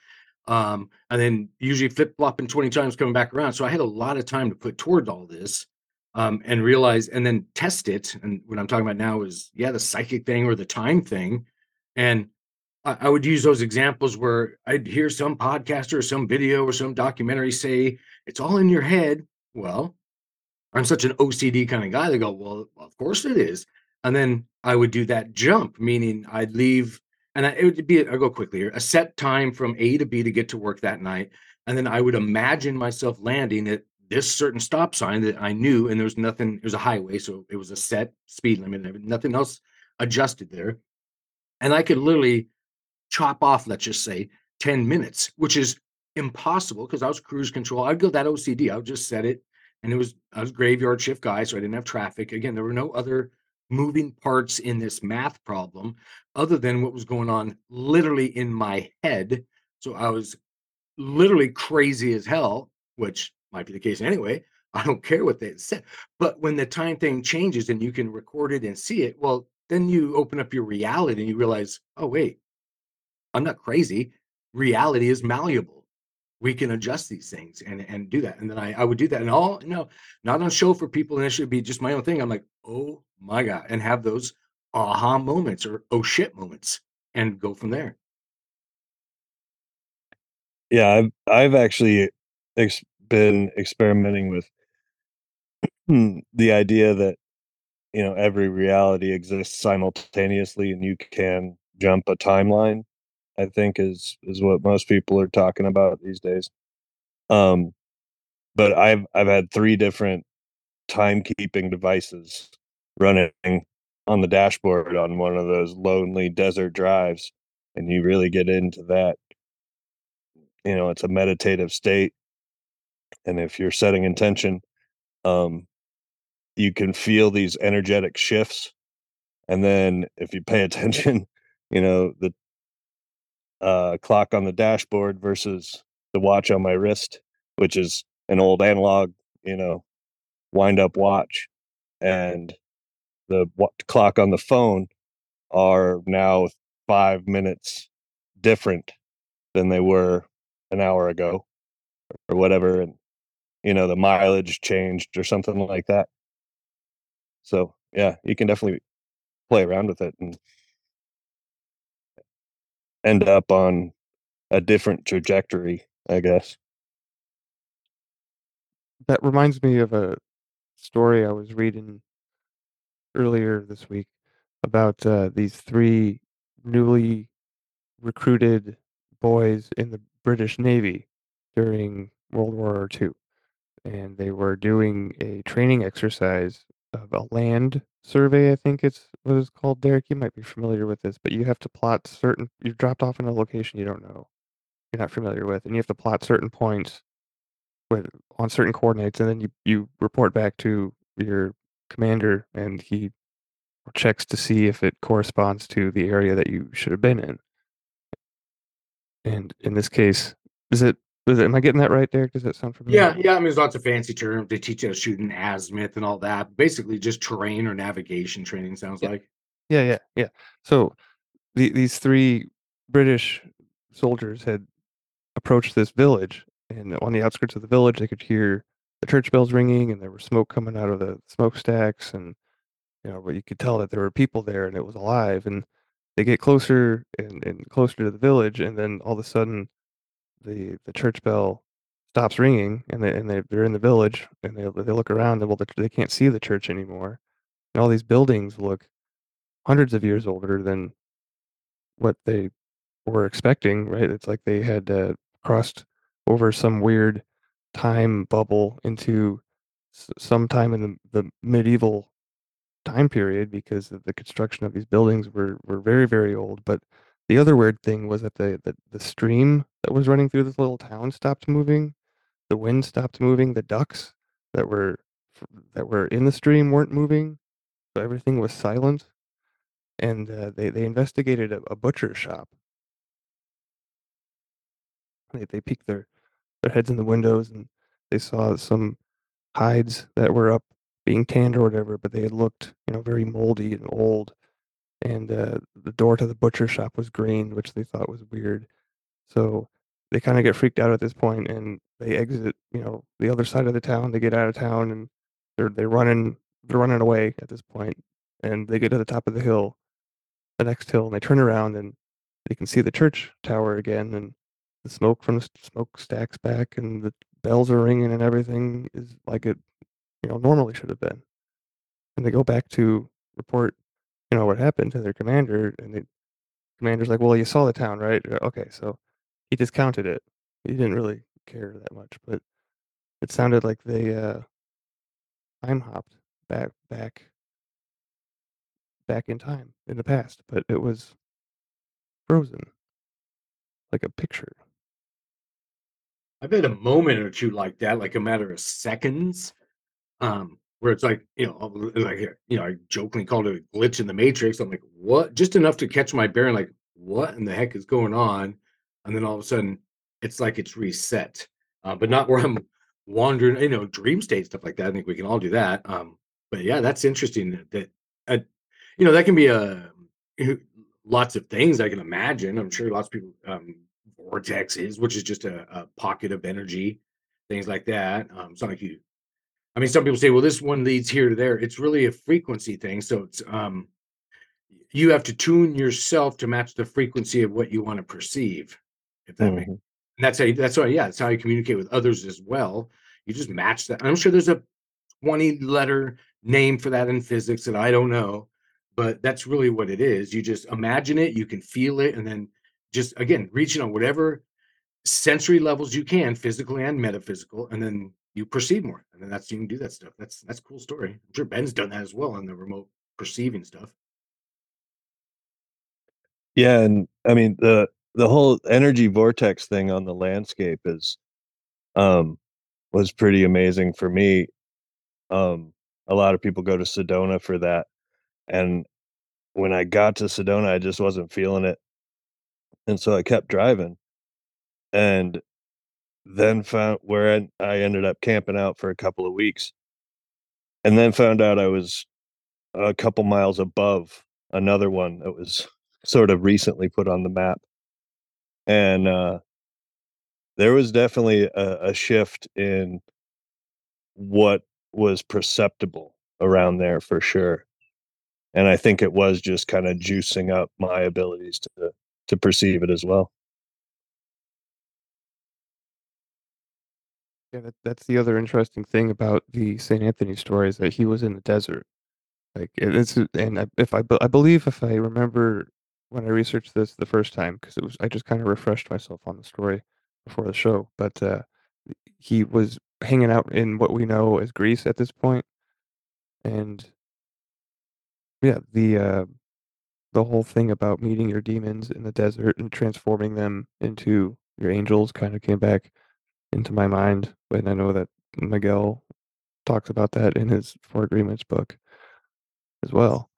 Um, and then usually flip flopping 20 times coming back around. So I had a lot of time to put toward all this um, and realize and then test it. And what I'm talking about now is, yeah, the psychic thing or the time thing. And I, I would use those examples where I'd hear some podcaster or some video or some documentary say it's all in your head. Well, I'm such an OCD kind of guy. They go, well, of course it is. And then I would do that jump, meaning I'd leave, and I, it would be, I'll go quickly here, a set time from A to B to get to work that night. And then I would imagine myself landing at this certain stop sign that I knew, and there was nothing, it was a highway. So it was a set speed limit, and nothing else adjusted there. And I could literally chop off, let's just say, 10 minutes, which is impossible because I was cruise control. I'd go that OCD. I would just set it. And it was I was graveyard shift guy, so I didn't have traffic. Again, there were no other moving parts in this math problem other than what was going on literally in my head. So I was literally crazy as hell, which might be the case anyway. I don't care what they said. But when the time thing changes and you can record it and see it, well, then you open up your reality and you realize, oh, wait, I'm not crazy. Reality is malleable. We can adjust these things and and do that. And then I, I would do that. And all no, not on show for people, and it should be just my own thing. I'm like, oh my God, and have those aha moments or oh shit moments and go from there. Yeah, I've I've actually ex- been experimenting with the idea that you know every reality exists simultaneously and you can jump a timeline i think is is what most people are talking about these days. Um but i've i've had three different timekeeping devices running on the dashboard on one of those lonely desert drives and you really get into that. You know it's a meditative state and if you're setting intention um you can feel these energetic shifts and then if you pay attention you know the uh clock on the dashboard versus the watch on my wrist which is an old analog you know wind up watch. And the wa- clock on the phone are now 5 minutes different than they were an hour ago or whatever and you know the mileage changed or something like that. So yeah you can definitely play around with it and end up on a different trajectory, I guess. that reminds me of a story I was reading earlier this week about uh, these three newly recruited boys in the British Navy during World War II. And they were doing a training exercise Uh, of a land survey, I think it's what it's called, Derek. You might be familiar with this, but you have to plot certain, you're dropped off in a location you don't know, you're not familiar with, and you have to plot certain points with on certain coordinates, and then you, you report back to your commander, and he checks to see if it corresponds to the area that you should have been in. And in this case, is it? Is it am I getting that right, Derek? Does that sound familiar? Yeah, yeah. I mean, there's lots of fancy terms. They teach you how to shoot an azimuth and all that. Basically, just terrain or navigation training. Sounds Yeah. like. Yeah, yeah, yeah. So the, these three British soldiers had approached this village, and on the outskirts of the village, they could hear the church bells ringing, and there was smoke coming out of the smokestacks, and you know, but you could tell that there were people there, and it was alive. And they get closer and, and closer to the village, and then all of a sudden, the the church bell stops ringing, and they and they, they're in the village, and they they look around, and well, they- can't see the church anymore, and all these buildings look hundreds of years older than what they were expecting, right? It's like they had uh, crossed over some weird time bubble into sometime in the, the medieval time period because the construction of these buildings were, were very, very old. But the other weird thing was that the, the, the stream that was running through this little town stopped moving. The wind stopped moving. The ducks that were that were in the stream weren't moving. So everything was silent and uh, they they investigated a, a butcher shop. They they peeked their their heads in the windows and they saw some hides that were up being tanned or whatever, but they had looked you know very moldy and old. And uh, the door to the butcher shop was green, which they thought was weird. So they kind of get freaked out at this point, and they exit you know the other side of the town. They get out of town and they're they're running they're running away at this point, and they get to the top of the hill the next hill and they turn around and they can see the church tower again and the smoke from the smoke stacks back and the bells are ringing and everything is like it you know normally should have been and they go back to report you know what happened to their commander and the commander's like well you saw the town right? Okay. So he discounted it. He didn't really care that much but it sounded like they uh time hopped back back back in time in the past but it was frozen like a picture. I've had a moment or two like that, like a matter of seconds, um, where it's like, you know, like, you know, I jokingly called it a glitch in the matrix. I'm like, what? Just enough to catch my bearing, like, what in the heck is going on? And then all of a sudden, it's like it's reset, uh, but not where I'm wandering, you know, dream state stuff like that. I think we can all do that. Um, but yeah, that's interesting that, that uh, you know, that can be a lots of things I can imagine. I'm sure lots of people um, vortexes, which is just a, a pocket of energy, things like that. Um, it's not like you. I mean, some people say, "Well, this one leads here to there." It's really a frequency thing. So it's um, you have to tune yourself to match the frequency of what you want to perceive. If that makes Mhm. and that's how you, that's why yeah, that's how you communicate with others as well. You just match that. I'm sure there's a 20 letter name for that in physics that I don't know, but that's really what it is. You just imagine it, you can feel it, and then just again reaching on whatever sensory levels you can, physical and metaphysical, and then you perceive more. And then that's you can do that stuff. That's that's cool story. I'm sure Ben's done that as well on the remote perceiving stuff. Yeah, and I mean the the whole energy vortex thing on the landscape is um was pretty amazing for me. Um a lot of people go to Sedona for that. And when I got to Sedona, I just wasn't feeling it. And so I kept driving and then found where I, ended up camping out for a couple of weeks. And then found out I was a couple miles above another one that was sort of recently put on the map. And uh there was definitely a, a shift in what was perceptible around there for sure. And I think it was just kind of juicing up my abilities to to perceive it as well. Yeah, that, that's the other interesting thing about the St. Anthony story is that he was in the desert. Like it- it's and if I I believe if I remember when I researched this the first time because it was I just kind of refreshed myself on the story before the show, but uh, he was hanging out in what we know as Greece at this point, and yeah, the uh, the whole thing about meeting your demons in the desert and transforming them into your angels kind of came back into my mind, and I know that Miguel talks about that in his Four Agreements book as well.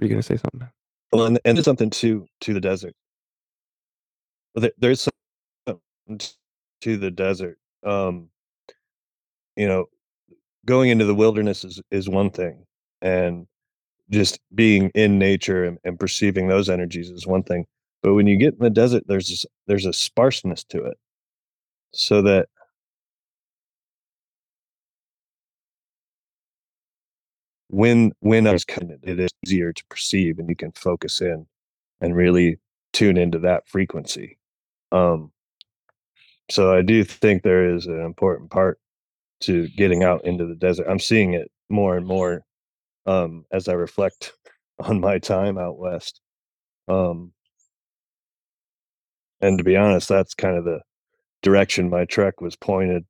Are you gonna say something? Well, and, and something to to the desert. There, there's something to the desert. Um, you know, going into the wilderness is is one thing, and just being in nature and, and perceiving those energies is one thing. But when you get in the desert, there's this, there's a sparseness to it, so that when when I it is easier to perceive, and you can focus in and really tune into that frequency. Um, so I do think there is an important part to getting out into the desert. I'm seeing it more and more um, as I reflect on my time out west. Um, and to be honest, that's kind of the direction my truck was pointed,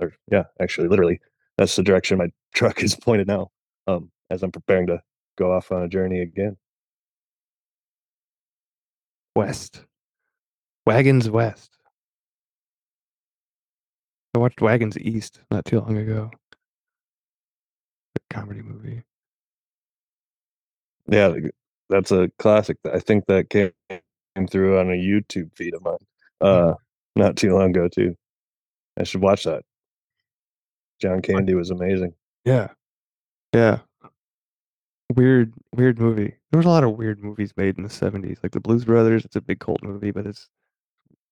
or yeah, actually, literally, that's the direction my truck is pointed now. Um, as I'm preparing to go off on a journey again. West. Wagons West. I watched Wagons East not too long ago. A comedy movie. Yeah, that's a classic. I think that came came through on a YouTube feed of mine uh, not too long ago too. I should watch that. John Candy was amazing. Yeah. Yeah. Weird, weird movie. There was a lot of weird movies made in the 70s. Like the Blues Brothers, it's a big cult movie, but it's,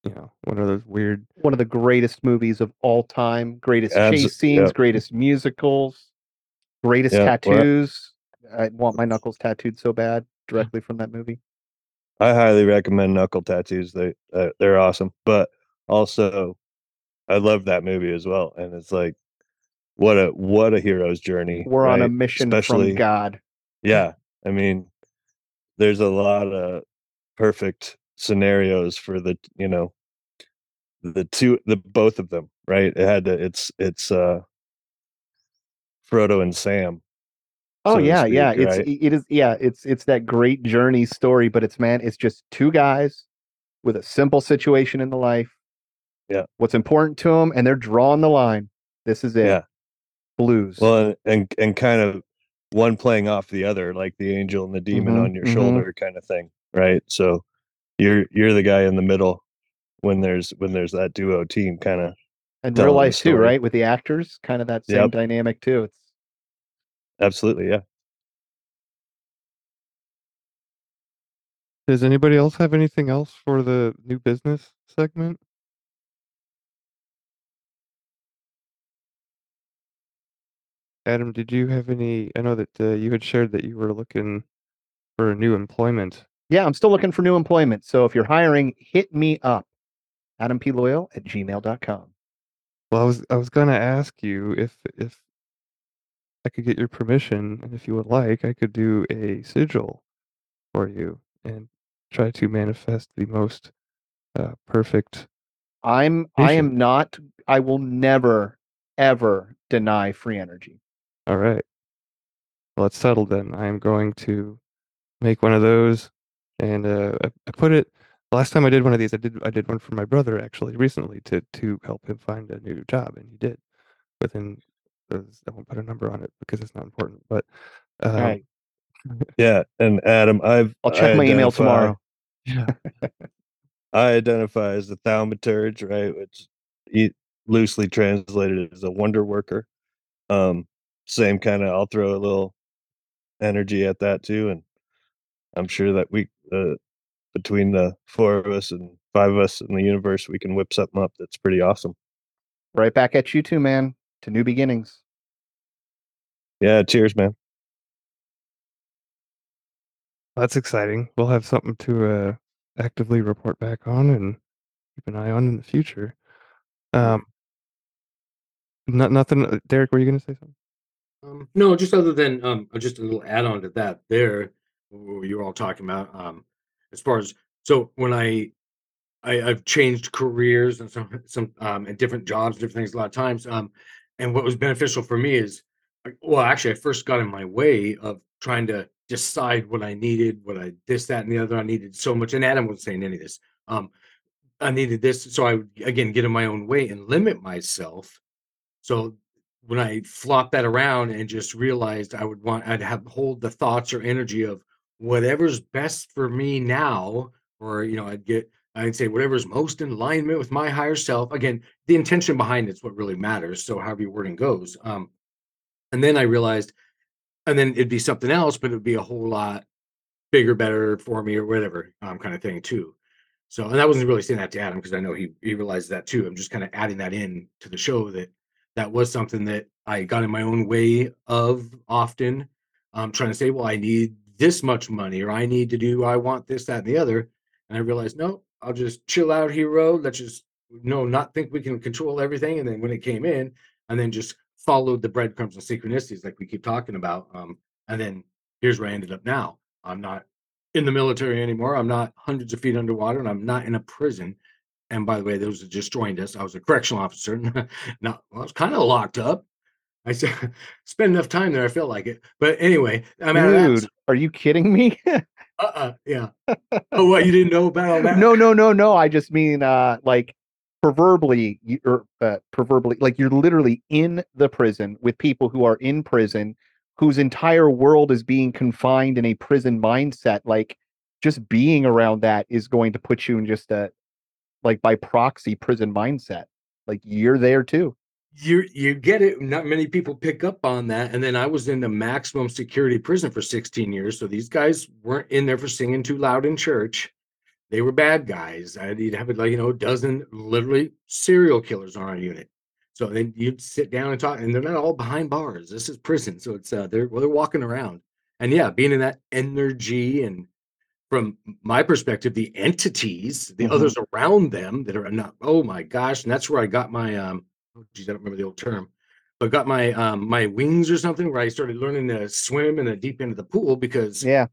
you know, one of those weird. One of the greatest movies of all time, greatest Abso- chase scenes, yep. greatest musicals, greatest Yeah, well- tattoos. I want my knuckles tattooed so bad directly from that movie. I highly recommend Knuckle Tattoos. They uh, they're awesome. But also, I love that movie as well. And it's like, what a what a hero's journey. We're on a mission Especially- from God. Yeah, I mean, there's a lot of perfect scenarios for the you know the two the both of them right it had to it's it's uh frodo and sam Oh so yeah, yeah. speak, It's right? it is yeah, it's it's that great journey story, but it's man, it's just two guys with a simple situation in the life. Yeah. What's important to them, and they're drawing the line. This is it. Yeah. Blues. well and and kind of one playing off the other like the angel and the demon Mhm, on your mhm. shoulder kind of thing right so you're you're the guy in the middle when there's when there's that duo team kind of and real life too, right? With the actors, kind of that same Yep. dynamic too. It's absolutely yeah Does anybody else have anything else for the new business segment? Adam, did you have any? I know that uh, you had shared that you were looking for new employment. yeah, I'm still looking for new employment. So if you're hiring, hit me up. Adam P. Loyal at gmail.com. Well, I was I was gonna ask you if if I could get your permission, and if you would like, I could do a sigil for you and try to manifest the most uh, perfect. I'm I am not I will never ever deny free energy. All right. Well, it's settled then. I am going to make one of those, and uh, I, I put it. Last time I did one of these, I did I did one for my brother actually recently to to help him find a new job, and he did. Within, those- I won't put a number on it because it's not important, but um, right. yeah and adam i've I'll check I my email tomorrow. Yeah. I identify as the thaumaturge, right, which e- loosely translated as a wonder worker. Um, same kind of. I'll throw a little energy at that too, and I'm sure that we, uh, between the four of us and five of us in the universe, we can whip something up that's pretty awesome. Right back at you too, man. To new beginnings. Yeah, cheers, man. That's exciting. We'll have something to uh, actively report back on, and keep an eye on in the future. Um, not nothing. uh, Derek, were you going to say something? Um, no, just other than um, uh, just a little add-on to that. There, you were all talking about. Um, as far as so, when I, I I've changed careers and some some um and different jobs, different things a lot of times. Um, and what was beneficial for me is, well, actually, I first got in my way of trying to decide what I needed, what I this, that, and the other. I needed so much, and Adam wasn't saying any of this. Um, I needed this, so I would again get in my own way and limit myself. So when I flopped that around and just realized I would want, I'd have hold the thoughts or energy of whatever's best for me now, or you know, I'd get, I'd say whatever's most in alignment with my higher self. Again, the intention behind it's what really matters. So however your wording goes. Um, and then I realized, and then it'd be something else, but it'd be a whole lot bigger, better for me or whatever, um, kind of thing too. So, and I wasn't really saying that to Adam because I know he he realized that too. I'm just kind of adding that in to the show that that was something that I got in my own way of often. Um, trying to say, well, I need this much money, or I need to do, I want this, that, and the other. And I realized, no, I'll just chill out, hero. Let's just no, not think we can control everything. And then when it came in, and then just followed the breadcrumbs and synchronicities like we keep talking about. Um, and then here's where I ended up now. I'm not in the military anymore. I'm not hundreds of feet underwater, and I'm not in a prison. And by the way, those that just joined us, I was a correctional officer. not, well, I was kind of locked up. I said, spent enough time there. I felt like it. But anyway, I'm out of that. Dude, are you kidding me? Uh-uh, yeah. oh, what you didn't know about that? no, no, no, no. I just mean uh like proverbially or uh, proverbially like you're literally in the prison with people who are in prison whose entire world is being confined in a prison mindset like just being around that is going to put you in just a like by proxy prison mindset like you're there too you you get it. Not many people pick up on that. And then I was in the maximum security prison for 16 years. So these guys weren't in there for singing too loud in church. They were bad guys. I'd have like you know a dozen literally serial killers on our unit. So then you'd sit down and talk, and they're not all behind bars. This is prison, so it's uh they're well, they're walking around. And yeah, being in that energy and from my perspective, the entities, the Mhm. others around them that are not, oh my gosh, and that's where I got my um oh geez, I don't remember the old term, but got my um my wings or something where I started learning to swim in the deep end of the pool because yeah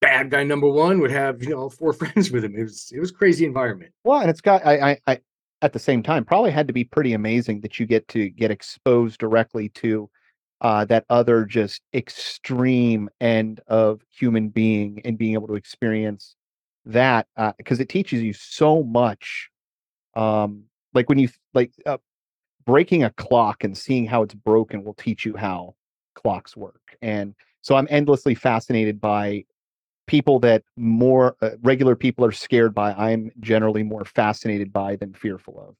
bad guy number one would have, you know, four friends with him. It was it was crazy environment. Well, and it's got I, I I at the same time probably had to be pretty amazing that you get to get exposed directly to uh, that other just extreme end of human being and being able to experience that because it teaches you so much. Um, like when you like uh, breaking a clock and seeing how it's broken will teach you how clocks work, and so I'm endlessly fascinated by people that more uh, regular people are scared by i'm generally more fascinated by than fearful of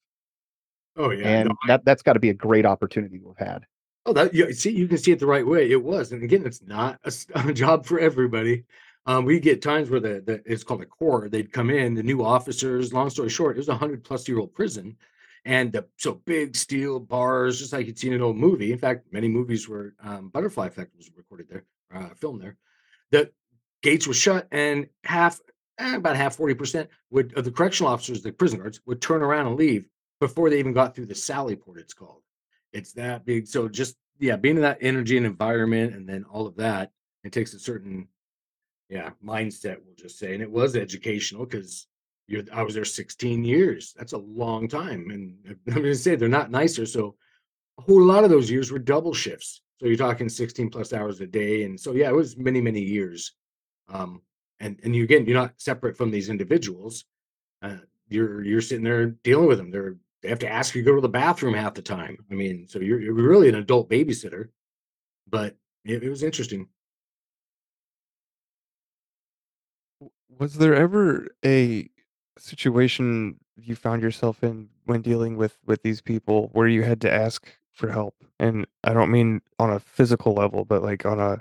Oh yeah. and no, that that's got to be a great opportunity to have had Oh, that you see, you can see it the right way. It was, and again, it's not a job for everybody. Um, we get times where the, the it's called a core. They'd come in, the new officers. Long story short, it was a hundred plus year old prison, and the, so big steel bars, just like you'd seen in an old movie. In fact, many movies were um, Butterfly Effect was recorded there, uh, filmed there. The gates were shut, and half, eh, about half, forty percent would of the correctional officers, the prison guards, would turn around and leave before they even got through the Sally port. It's called. It's that big. So just yeah, being in that energy and environment and then all of that, it takes a certain yeah, mindset, we'll just say. And it was educational because you're I was there 16 years. That's a long time. And I'm gonna say they're not nicer. So a whole lot of those years were double shifts. So you're talking 16 plus hours a day. And so yeah, it was many, many years. Um, and and you again, you're not separate from these individuals. Uh, you're you're sitting there dealing with them. They're they have to ask you to go to the bathroom half the time. I mean, so you're you're really an adult babysitter, but it, it was interesting. Was there ever a situation you found yourself in when dealing with with these people where you had to ask for help? And I don't mean on a physical level, but like on a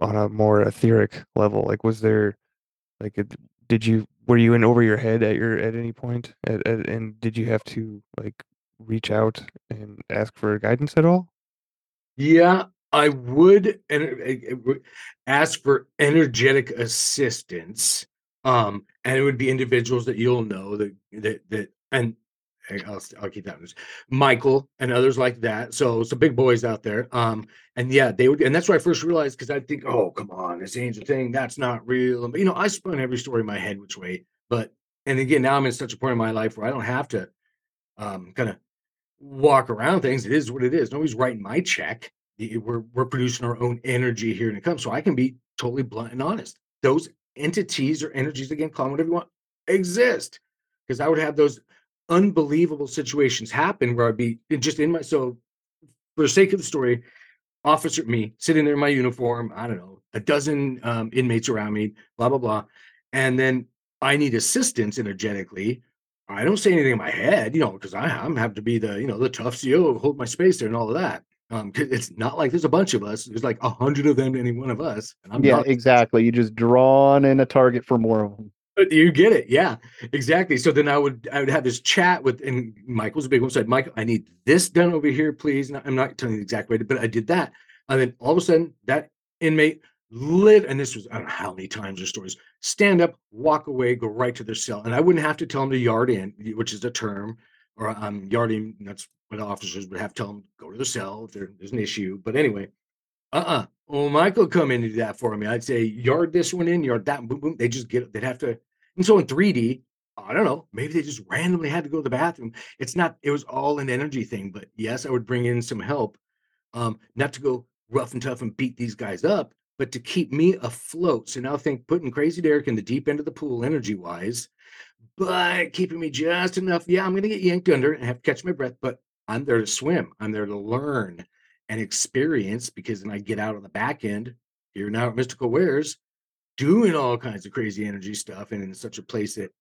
on a more etheric level. Like, was there like a, did you were you in over your head at your at any point? At, at, and did you have to like reach out and ask for guidance at all? Yeah, I would and it- it would ask for energetic assistance. Um, and it would be individuals that you'll know that that that and I'll, I'll keep that. Michael and others like that. So some big boys out there. Um, and yeah, they would, and that's why I first realized because I think, oh, come on, this angel thing, that's not real. But you know, I spun every story in my head which way. But and again, now I'm in such a point in my life where I don't have to um kind of walk around things. It is what it is. Nobody's writing my check. We're we're producing our own energy here and it comes. So I can be totally blunt and honest. Those entities or energies, again, call them whatever you want, exist. Because I would have those unbelievable situations happen where I'd be just in my so for the sake of the story, officer me sitting there in my uniform, I don't know, a dozen um, inmates around me, blah blah blah, and then I need assistance energetically. I don't say anything in my head, you know, because I'm have to be the you know the tough CEO, hold my space there, and all of that. Um, it's not like there's a bunch of us. There's like a hundred of them to any one of us. And I'm yeah, not- exactly. You just drawn in a target for more of them. You get it, yeah, exactly. So then I would I would have this chat with, and Michael's a big one. Said, Mike, I need this done over here, please. And I'm not telling you the exact way, but I did that, and then all of a sudden that inmate lit, and this was I don't know how many times or stories. Stand up, walk away, go right to their cell, and I wouldn't have to tell them to yard in, which is a term, or um yarding. That's officers would have to tell them go to the cell if there's an issue. But anyway, uh-uh. Well, Michael come in and do that for me. I'd say yard this one in, yard that, boom, boom. They just get. They'd have to. And so in 3D, I don't know. Maybe they just randomly had to go to the bathroom. It's not. It was all an energy thing. But yes, I would bring in some help, um, not to go rough and tough and beat these guys up, but to keep me afloat. So now think putting Crazy Derek in the deep end of the pool, energy wise, but keeping me just enough. Yeah, I'm going to get yanked under and have to catch my breath, but I'm there to swim. I'm there to learn and experience because then I get out on the back end here now at Mystical Wares doing all kinds of crazy energy stuff and in such a place that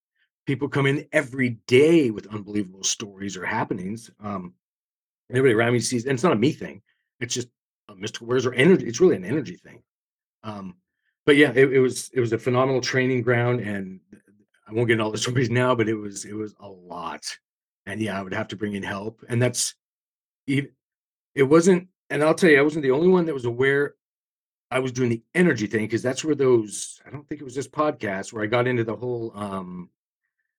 people come in every day with unbelievable stories or happenings. Um, everybody around me sees, and it's not a me thing. It's just a mystical wares or energy. It's really an energy thing. Um, but yeah, it, it was it was a phenomenal training ground, and I won't get into all the stories now, but it was it was a lot. And yeah, I would have to bring in help, and that's it wasn't and I'll tell you, I wasn't the only one that was aware I was doing the energy thing because that's where those I don't think it was this podcast where I got into the whole um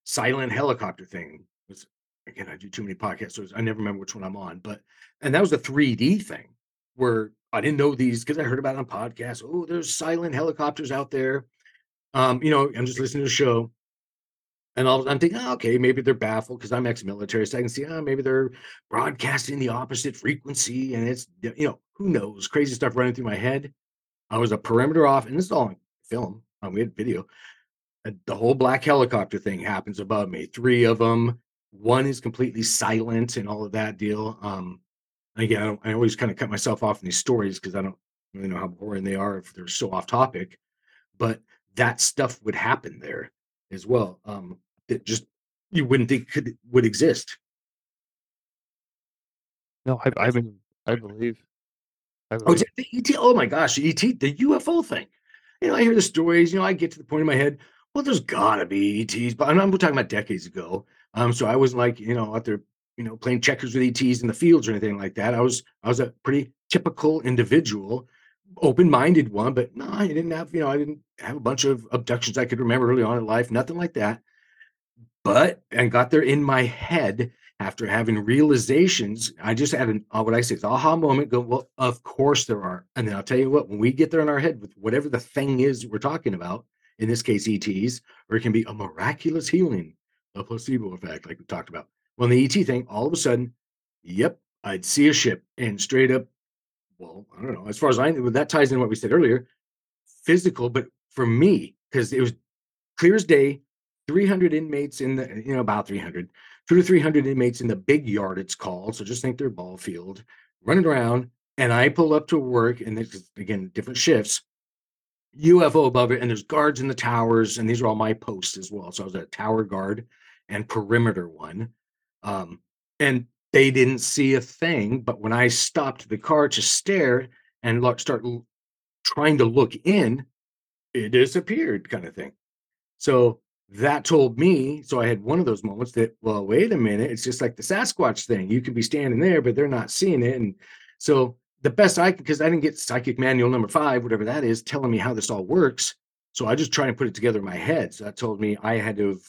silent helicopter thing. It was again, I do too many podcasts, so I never remember which one I'm on, but and that was the 3D thing where I didn't know these because I heard about it on podcasts. Oh, there's silent helicopters out there. Um, you know, I'm just listening to the show. And I'm thinking, oh, okay, maybe they're baffled because I'm ex-military, so I can see, oh, maybe they're broadcasting the opposite frequency, and it's you know, who knows, crazy stuff running through my head. I was a perimeter off, and this is all on film. Um, we had video. Uh, the whole black helicopter thing happens above me. Three of them. One is completely silent, and all of that deal. Um, again, I, I always kind of cut myself off in these stories because I don't really know how boring they are if they're so off topic. But that stuff would happen there as well. Um, that just you wouldn't think could would exist. No, I, I I believe. I oh, believe. Oh, the ET! Oh my gosh, ET, the UFO thing. You know, I hear the stories. You know, I get to the point in my head. Well, there's gotta be ETs, but I'm, I'm talking about decades ago. Um, so I wasn't like you know out there, you know, playing checkers with ETs in the fields or anything like that. I was I was a pretty typical individual, open-minded one, but no, I didn't have you know I didn't have a bunch of abductions I could remember early on in life, nothing like that but and got there in my head after having realizations. I just had an uh, what I say the aha moment. Go well, of course there are, and then I'll tell you what. When we get there in our head with whatever the thing is we're talking about, in this case ETs, or it can be a miraculous healing, a placebo effect, like we talked about. Well, the ET thing, all of a sudden, yep, I'd see a ship and straight up. Well, I don't know. As far as I know, that ties in what we said earlier, physical, but for me, because it was clear as day 300 inmates in the, you know, about 300, two to 300 inmates in the big yard, it's called. So just think they're ball field running around. And I pull up to work, and it's again, different shifts, UFO above it, and there's guards in the towers, and these are all my posts as well. So I was a tower guard and perimeter one. Um, and they didn't see a thing. But when I stopped the car to stare and look, start trying to look in, it disappeared, kind of thing. So that told me so i had one of those moments that well wait a minute it's just like the sasquatch thing you could be standing there but they're not seeing it and so the best i because i didn't get psychic manual number five whatever that is telling me how this all works so i just try and put it together in my head so that told me i had to have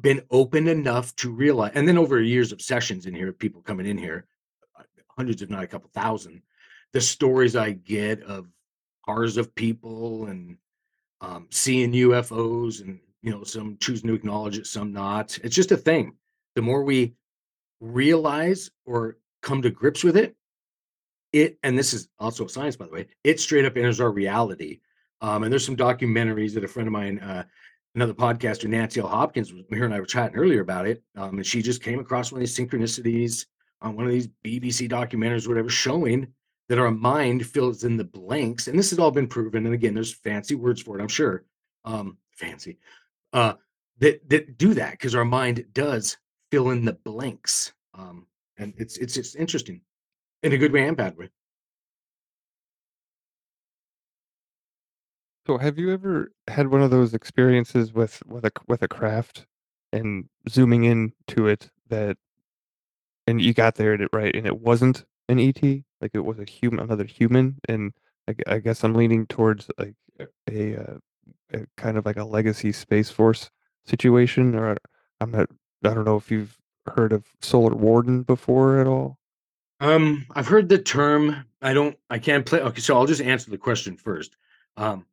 been open enough to realize, and then over years of sessions in here, people coming in here, uh, hundreds, if not a couple thousand, the stories I get of cars of people and um, seeing UFOs, and you know, some choosing to acknowledge it, some not. It's just a thing. The more we realize or come to grips with it, it, and this is also science, by the way, it straight up enters our reality. Um, and there's some documentaries that a friend of mine, uh, another podcaster, Nancy L. Hopkins, was here and I were chatting earlier about it. Um, and she just came across one of these synchronicities on one of these BBC documentaries, whatever, showing that our mind fills in the blanks. And this has all been proven. And again, there's fancy words for it, I'm sure. Um, fancy. Uh, that that do that because our mind does fill in the blanks. Um, and it's it's it's interesting in a good way and bad way. So have you ever had one of those experiences with with a with a craft and zooming in to it that and you got there and it right and it wasn't an ET like it was a human another human and I, I guess I'm leaning towards like a, uh, kind of like a legacy space force situation or I'm not I don't know if you've heard of Solar Warden before at all. Um, I've heard the term. I don't. I can't play. Okay, so I'll just answer the question first. Um,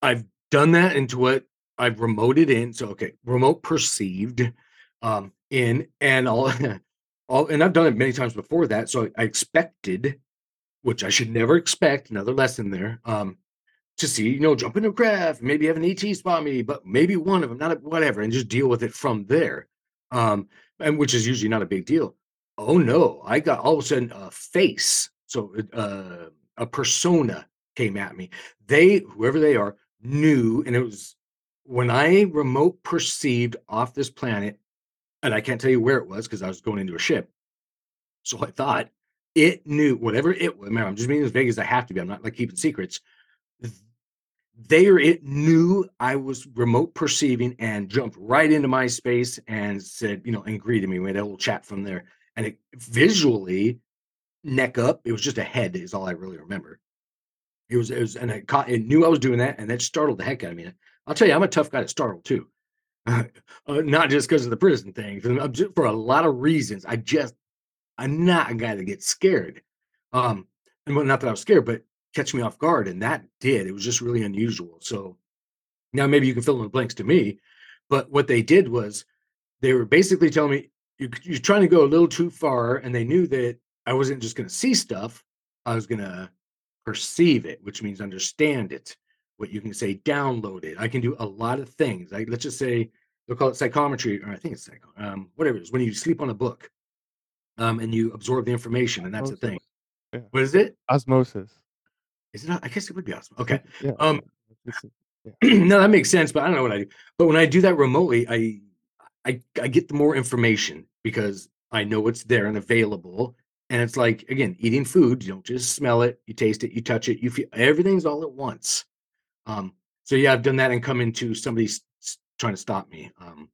I've done that into what I've remoted in. So okay, remote perceived um in and all all and I've done it many times before that. So I expected, which I should never expect, another lesson there. Um to see, you know, jump into a craft, maybe have an ET spot me, but maybe one of them, not a, whatever, and just deal with it from there. Um, and which is usually not a big deal. Oh no, I got all of a sudden a face. So uh, a persona came at me. They, whoever they are, knew, and it was when I remote perceived off this planet, and I can't tell you where it was because I was going into a ship. So I thought it knew whatever it was. Remember, I'm just being as vague as I have to be. I'm not like keeping secrets. Th- They it knew I was remote perceiving and jumped right into my space and said, you know, and greeted me. We had a little chat from there. And it visually, neck up, it was just a head, is all I really remember. It was, it was, and it caught, it knew I was doing that, and that startled the heck out of me. I'll tell you, I'm a tough guy to startle too. uh, not just because of the prison thing, for a lot of reasons. I just, I'm not a guy that gets scared. Um, and well, not that I was scared, but catch me off guard, and that did. It was just really unusual. So now maybe you can fill in the blanks to me, but what they did was they were basically telling me you're, you're trying to go a little too far, and they knew that I wasn't just going to see stuff; I was going to perceive it, which means understand it. What you can say, download it. I can do a lot of things. Like let's just say they'll call it psychometry, or I think it's psycho, um, whatever it is. When you sleep on a book, um, and you absorb the information, and that's the thing. Yeah. What is it? Osmosis. Is it? not- I guess it would be awesome. Okay. Yeah. Um, yeah, no, that makes sense, but I don't know what I do. But when I do that remotely, I I I get the more information because I know it's there and available. And it's like again, eating food, you don't just smell it, you taste it, you touch it, you feel everything's all at once. Um, so yeah, I've done that and come into somebody s- s- trying to stop me. Um,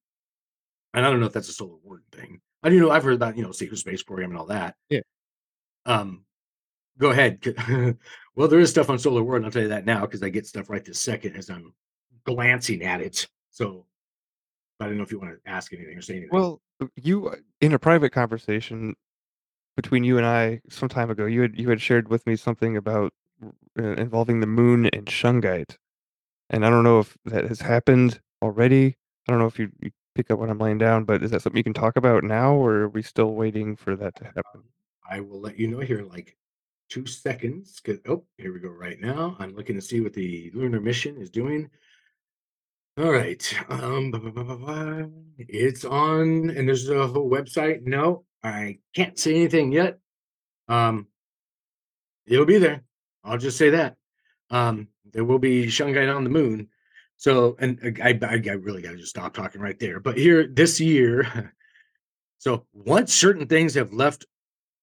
and I don't know if that's a Solar Warden thing. I do know I've heard about, you know, secret space program and all that. Yeah. Um, go ahead. well, there is stuff on Solar Warden. and I'll tell you that now because I get stuff right this second as I'm glancing at it. So I don't know if you want to ask anything or say anything. Well, uh, you uh, in a private conversation between you and I some time ago, you had you had shared with me something about uh, involving the moon and shungite, and I don't know if that has happened already. I don't know if you, you pick up what I'm laying down, but is that something you can talk about now, or are we still waiting for that to happen? I will let you know here like two seconds. Oh, here we go right now. I'm looking to see what the lunar mission is doing. All right. Um, blah, blah, blah, it's on, and there's a whole website. No, I can't say anything yet. Um, it'll be there. I'll just say that. Um, there will be shungite on the moon. So, and uh, I, I, I really got to just stop talking right there. But here, this year, so once certain things have left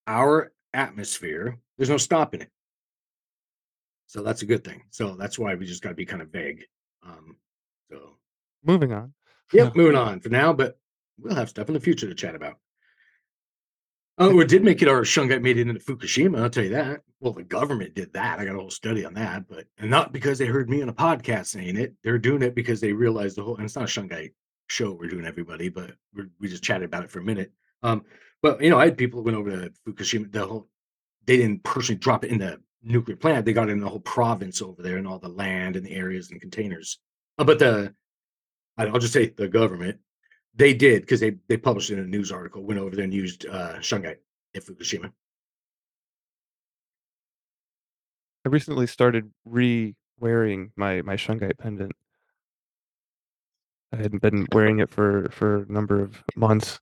our atmosphere, there's no stopping it. So that's a good thing. So that's why we just got to be kind of vague. Um, so Moving on. Yep, moving on for now, but we'll have stuff in the future to chat about. Oh, it did make it our shungite made it into Fukushima. I'll tell you that. Well, the government did that. I got a whole study on that, but and not because they heard me on a podcast saying it. They're doing it because they realized the whole. And it's not a shungite. show we're doing, everybody, but we're, we just chatted about it for a minute. Um, but you know, I had people that went over to Fukushima. The whole they didn't personally drop it in the nuclear plant. They got it in the whole province over there and all the land and the areas and containers. Uh, but the I'll just say the government they did because they they published in a news article. Went over there and used uh, shungite at Fukushima. I recently started re-wearing my my shungite pendant. I hadn't been wearing it for for a number of months.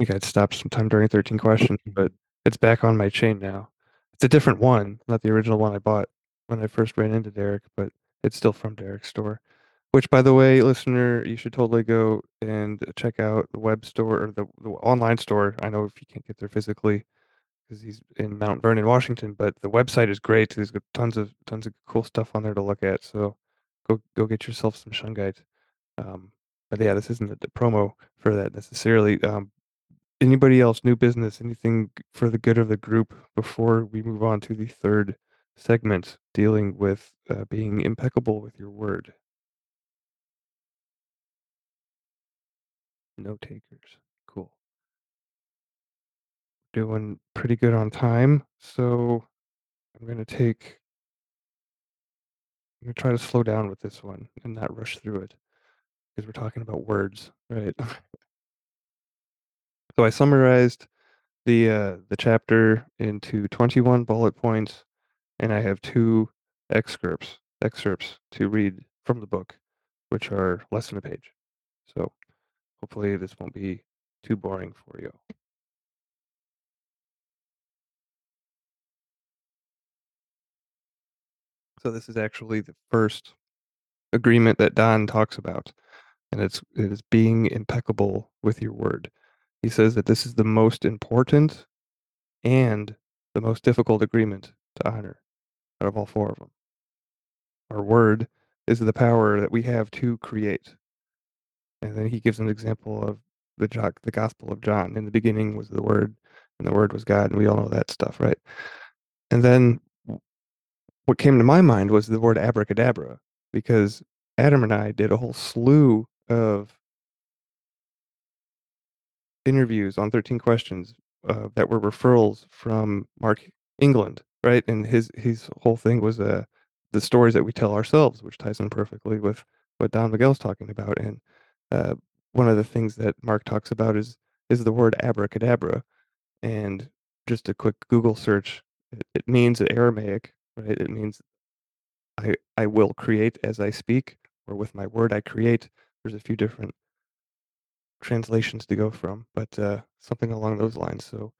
Think I'd stopped sometime during 13 questions, but it's back on my chain now. It's a different one, not the original one I bought when I first ran into Derek, but it's still from Derek's store. Which, by the way, listener, you should totally go and check out the web store or the, the online store. I know if you can't get there physically because he's in Mount Vernon, Washington, but the website is great. There's got tons of tons of cool stuff on there to look at. So go go get yourself some shungite. Um, but yeah, this isn't a, a promo for that necessarily. Um, anybody else, new business, anything for the good of the group before we move on to the third segment dealing with uh, being impeccable with your word? No takers. Cool. Doing pretty good on time. So I'm going to take, I'm going to try to slow down with this one and not rush through it because we're talking about words, right? so I summarized the uh, the chapter into 21 bullet points, and I have two excerpts excerpts to read from the book, which are less than a page. So hopefully this won't be too boring for you. So this is actually the first agreement that Don talks about, and it's it is being impeccable with your word. He says that this is the most important and the most difficult agreement to honor out of all four of them. Our word is the power that we have to create. And then he gives an example of the the Gospel of John. In the beginning was the Word, and the Word was God, and we all know that stuff, right? And then what came to my mind was the word abracadabra, because Adam and I did a whole slew of interviews on 13 questions uh, that were referrals from Mark England, right? And his his whole thing was uh, the stories that we tell ourselves, which ties in perfectly with what Don Miguel's talking about. And uh, one of the things that Mark talks about is is the word abracadabra. And just a quick Google search, it, it means Aramaic, right? It means I I will create as I speak, or with my word I create. There's a few different translations to go from, but uh, something along those lines. So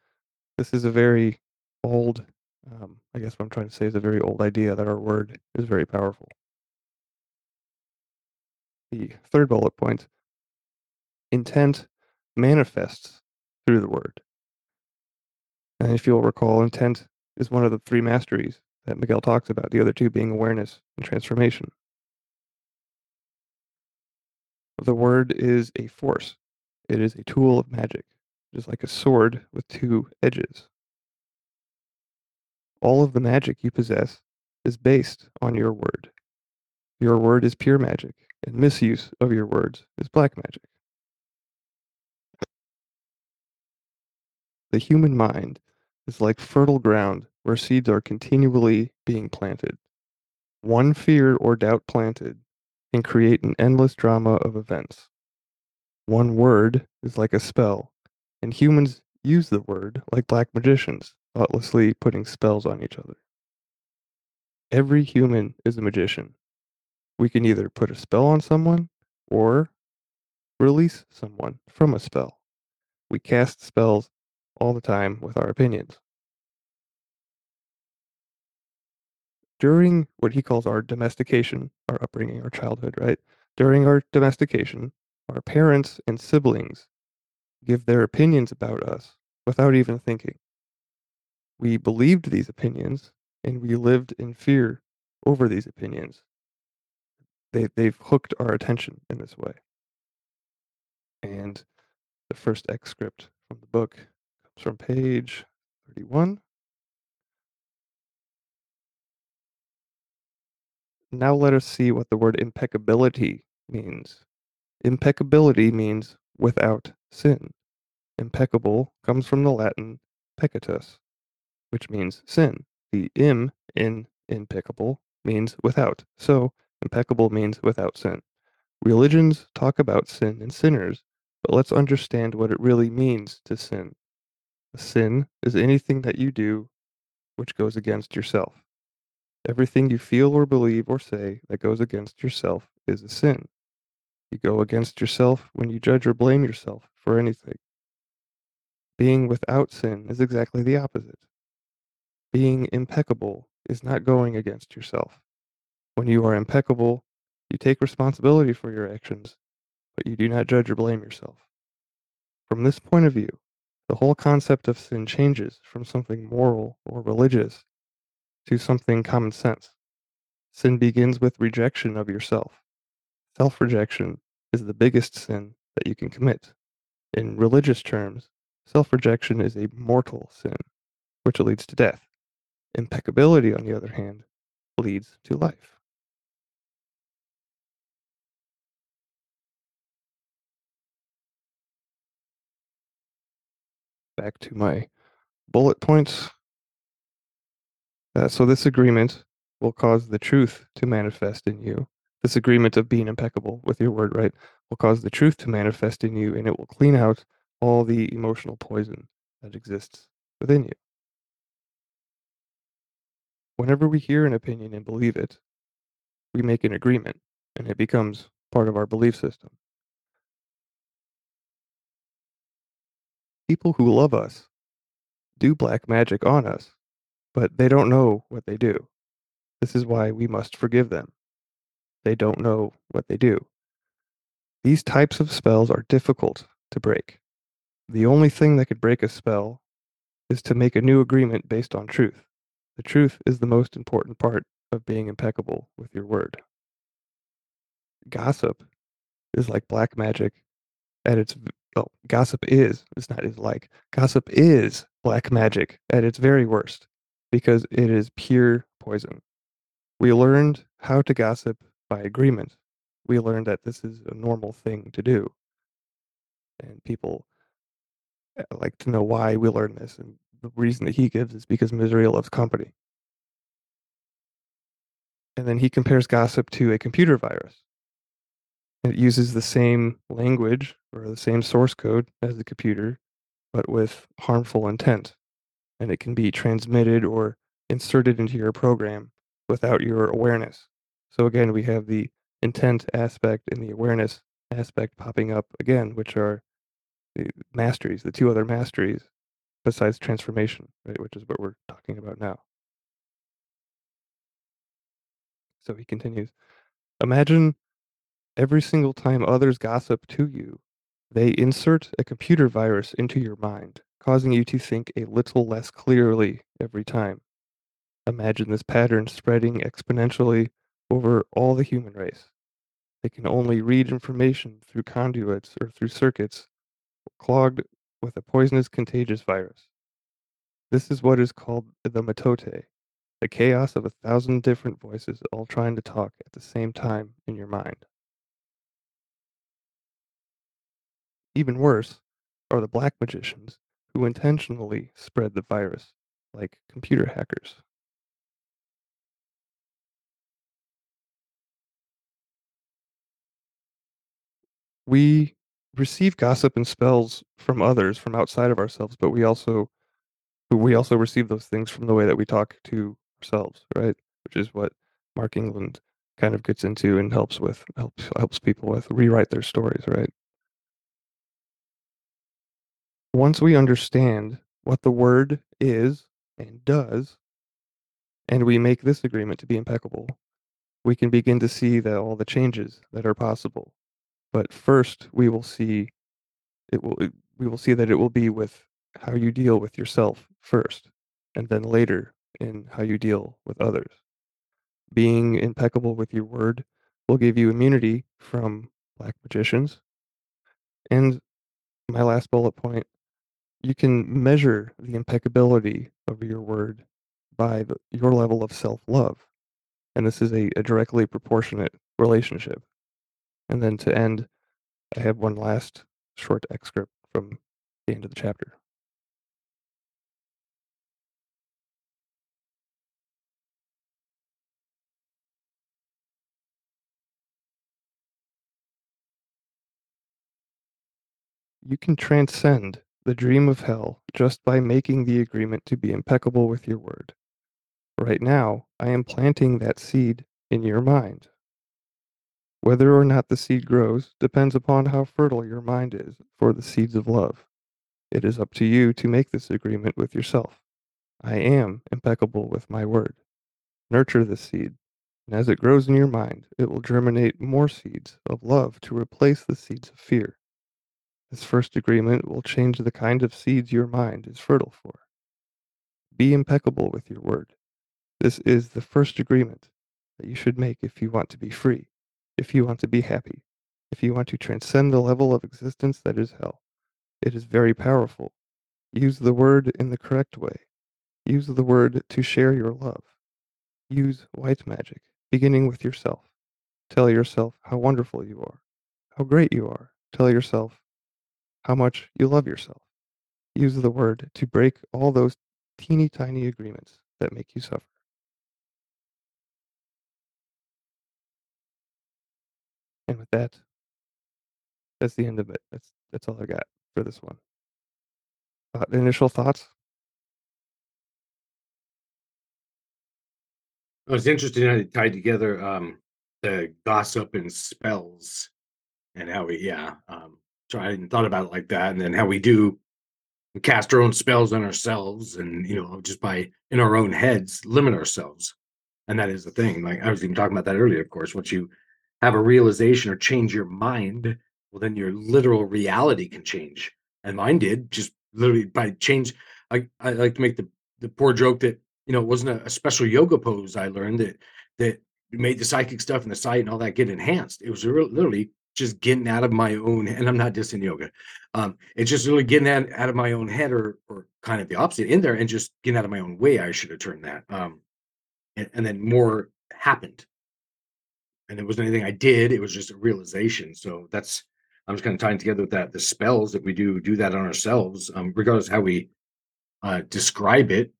this is a very old, um, I guess what I'm trying to say is a very old idea that our word is very powerful. The third bullet point intent manifests through the word. And if you'll recall, intent is one of the three masteries that Miguel talks about, the other two being awareness and transformation. The word is a force, it is a tool of magic, just like a sword with two edges. All of the magic you possess is based on your word. Your word is pure magic, and misuse of your words is black magic. The human mind is like fertile ground where seeds are continually being planted. One fear or doubt planted can create an endless drama of events. One word is like a spell, and humans use the word like black magicians, thoughtlessly putting spells on each other. Every human is a magician. We can either put a spell on someone or release someone from a spell. We cast spells all the time with our opinions. During what he calls our domestication, our upbringing, our childhood, right? During our domestication, our parents and siblings give their opinions about us without even thinking. We believed these opinions and we lived in fear over these opinions. They, they've hooked our attention in this way. And the first excerpt from the book comes from page 31. Now let us see what the word impeccability means. Impeccability means without sin. Impeccable comes from the Latin peccatus, which means sin. The im in impeccable means without. So impeccable means without sin. Religions talk about sin and sinners, but let's understand what it really means to sin. A sin is anything that you do which goes against yourself. Everything you feel or believe or say that goes against yourself is a sin. You go against yourself when you judge or blame yourself for anything. Being without sin is exactly the opposite. Being impeccable is not going against yourself. When you are impeccable, you take responsibility for your actions, but you do not judge or blame yourself. From this point of view, the whole concept of sin changes from something moral or religious to something common sense. Sin begins with rejection of yourself. Self rejection is the biggest sin that you can commit. In religious terms, self rejection is a mortal sin, which leads to death. Impeccability, on the other hand, leads to life. Back to my bullet points. Uh, so, this agreement will cause the truth to manifest in you. This agreement of being impeccable with your word, right, will cause the truth to manifest in you and it will clean out all the emotional poison that exists within you. Whenever we hear an opinion and believe it, we make an agreement and it becomes part of our belief system. People who love us do black magic on us, but they don't know what they do. This is why we must forgive them. They don't know what they do. These types of spells are difficult to break. The only thing that could break a spell is to make a new agreement based on truth. The truth is the most important part of being impeccable with your word. Gossip is like black magic at its oh, gossip is it's not is like gossip is black magic at its very worst because it is pure poison. We learned how to gossip by agreement. We learned that this is a normal thing to do. And people uh, like to know why we learn this. And the reason that he gives is because misery loves company. And then he compares gossip to a computer virus. It uses the same language or the same source code as the computer, but with harmful intent. And it can be transmitted or inserted into your program without your awareness. So again, we have the intent aspect and the awareness aspect popping up again, which are the masteries, the two other masteries besides transformation, right, which is what we're talking about now. So he continues Imagine every single time others gossip to you, they insert a computer virus into your mind, causing you to think a little less clearly every time. Imagine this pattern spreading exponentially over all the human race. They can only read information through conduits or through circuits clogged with a poisonous contagious virus. This is what is called the mitote, the chaos of a thousand different voices all trying to talk at the same time in your mind. Even worse are the black magicians who intentionally spread the virus, like computer hackers. We receive gossip and spells from others from outside of ourselves, but we also we also receive those things from the way that we talk to ourselves, right? Which is what Mark England kind of gets into and helps with helps helps people with rewrite their stories, right? Once we understand what the word is and does, and we make this agreement to be impeccable, we can begin to see that all the changes that are possible. But first, we will see it will we will see that it will be with how you deal with yourself first, and then later in how you deal with others. Being impeccable with your word will give you immunity from black magicians. And my last bullet point you can measure the impeccability of your word by the, your level of self love. And this is a, a directly proportionate relationship. And then to end, I have one last short excerpt from the end of the chapter. You can transcend the dream of hell just by making the agreement to be impeccable with your word. Right now, I am planting that seed in your mind. Whether or not the seed grows depends upon how fertile your mind is for the seeds of love. It is up to you to make this agreement with yourself. I am impeccable with my word. Nurture this seed, and as it grows in your mind, it will germinate more seeds of love to replace the seeds of fear. This first agreement will change the kind of seeds your mind is fertile for. Be impeccable with your word. This is the first agreement that you should make if you want to be free, if you want to be happy, if you want to transcend the level of existence that is hell. It is very powerful. Use the word in the correct way. Use the word to share your love. Use white magic, beginning with yourself. Tell yourself how wonderful you are, how great you are. Tell yourself how much you love yourself. Use the word to break all those teeny tiny agreements that make you suffer. And with that, that's the end of it. That's that's all I got for this one. Uh, initial thoughts? It was interesting how they tied together um, the gossip and spells, and how we yeah. Um, so I hadn't thought about it like that, and then how we do cast our own spells on ourselves, and you know just by in our own heads limit ourselves, and that is the thing. Like I was even talking about that earlier. Of course, once you have a realization or change your mind, well, then your literal reality can change, and mine did just literally by change. I I like to make the the poor joke that you know, it wasn't a, a special yoga pose I learned that that made the psychic stuff and the sight and all that get enhanced. It was real- literally just getting out of my own, and I'm not dissing yoga. Um, it's just really getting out, out of my own head, or or kind of the opposite in there, and just getting out of my own way. I should have turned that. Um, and, and then more happened, and it wasn't anything I did. It was just a realization. So that's I'm just kind of tying together with that the spells that we do do that on ourselves, um, regardless of how we uh, describe it.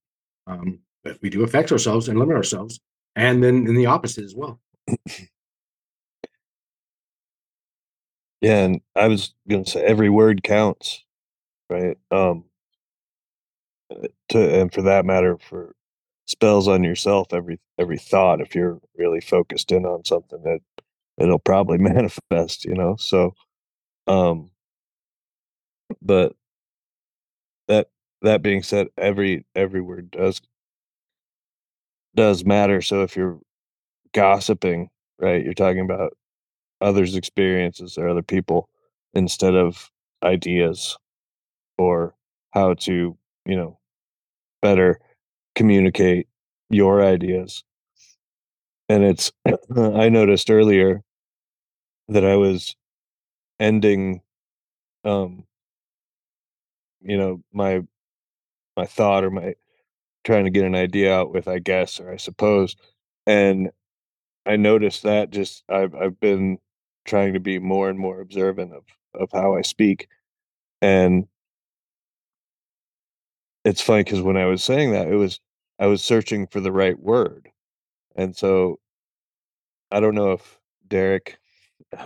Um, but we do affect ourselves and limit ourselves, and then in the opposite as well. Yeah, and I was gonna say every word counts, right? Um, uh, to and for that matter, for spells on yourself, every every thought, if you're really focused in on something, that it'll probably manifest, you know. So, um, but that that being said, every every word does does matter. So if you're gossiping, right, you're talking about others' experiences or other people instead of ideas or how to, you know, better communicate your ideas. And it's, I noticed earlier that I was ending, um, you know, my, my thought or my trying to get an idea out with, I guess, or I suppose. And I noticed that just I've I've been trying to be more and more observant of of how I speak. And it's funny because when I was saying that, it was I was searching for the right word. And so I don't know if Derek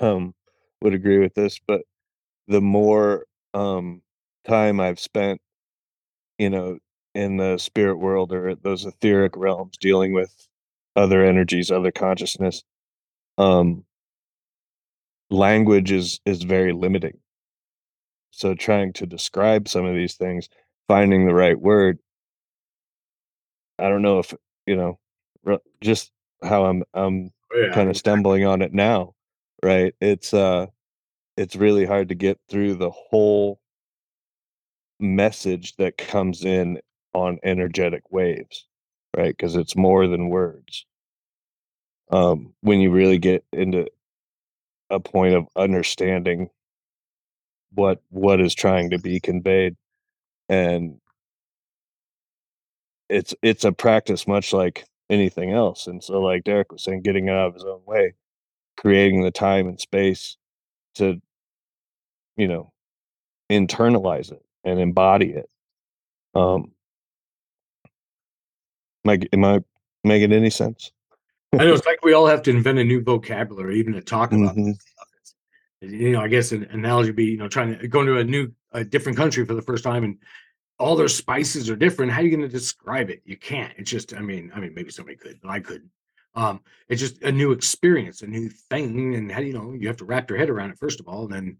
um would agree with this, but the more um time I've spent, you know, in the spirit world or those etheric realms dealing with other energies, other consciousness, um language is is very limiting. So trying to describe some of these things, finding the right word, I don't know if, you know, just how I'm I'm Oh, yeah, kind of stumbling on it now, right? It's uh it's really hard to get through the whole message that comes in on energetic waves, right? Because it's more than words. Um, when you really get into a point of understanding what what is trying to be conveyed and it's it's a practice much like anything else and so like derek was saying getting out of his own way creating the time and space to you know, internalize it and embody it. Um, am I, am I making any sense? I know it's like we all have to invent a new vocabulary, even to talk about Mhm. This stuff. It's- you know, I guess an analogy would be, you know, trying to go into a new, a different country for the first time and all their spices are different. How are you going to describe it? You can't. It's just, I mean, I mean, maybe somebody could, but I couldn't. Um, it's just a new experience, a new thing. And how do you know you have to wrap your head around it, first of all, and then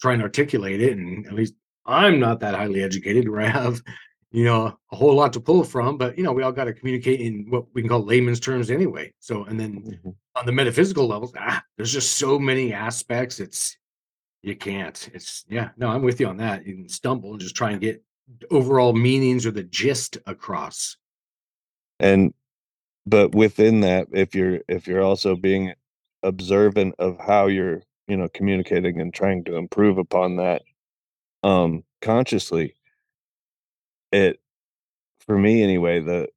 try and articulate it. And at least I'm not that highly educated where I have, you know, a whole lot to pull from, but you know, we all got to communicate in what we can call layman's terms anyway. So, and then Mhm. On the metaphysical levels, ah, there's just so many aspects. It's you can't. It's yeah, no, I'm with you on that. You can stumble and just try and get overall meanings or the gist across. And but within that, if you're if you're also being observant of how you're, you know, communicating and trying to improve upon that um consciously, it for me anyway, the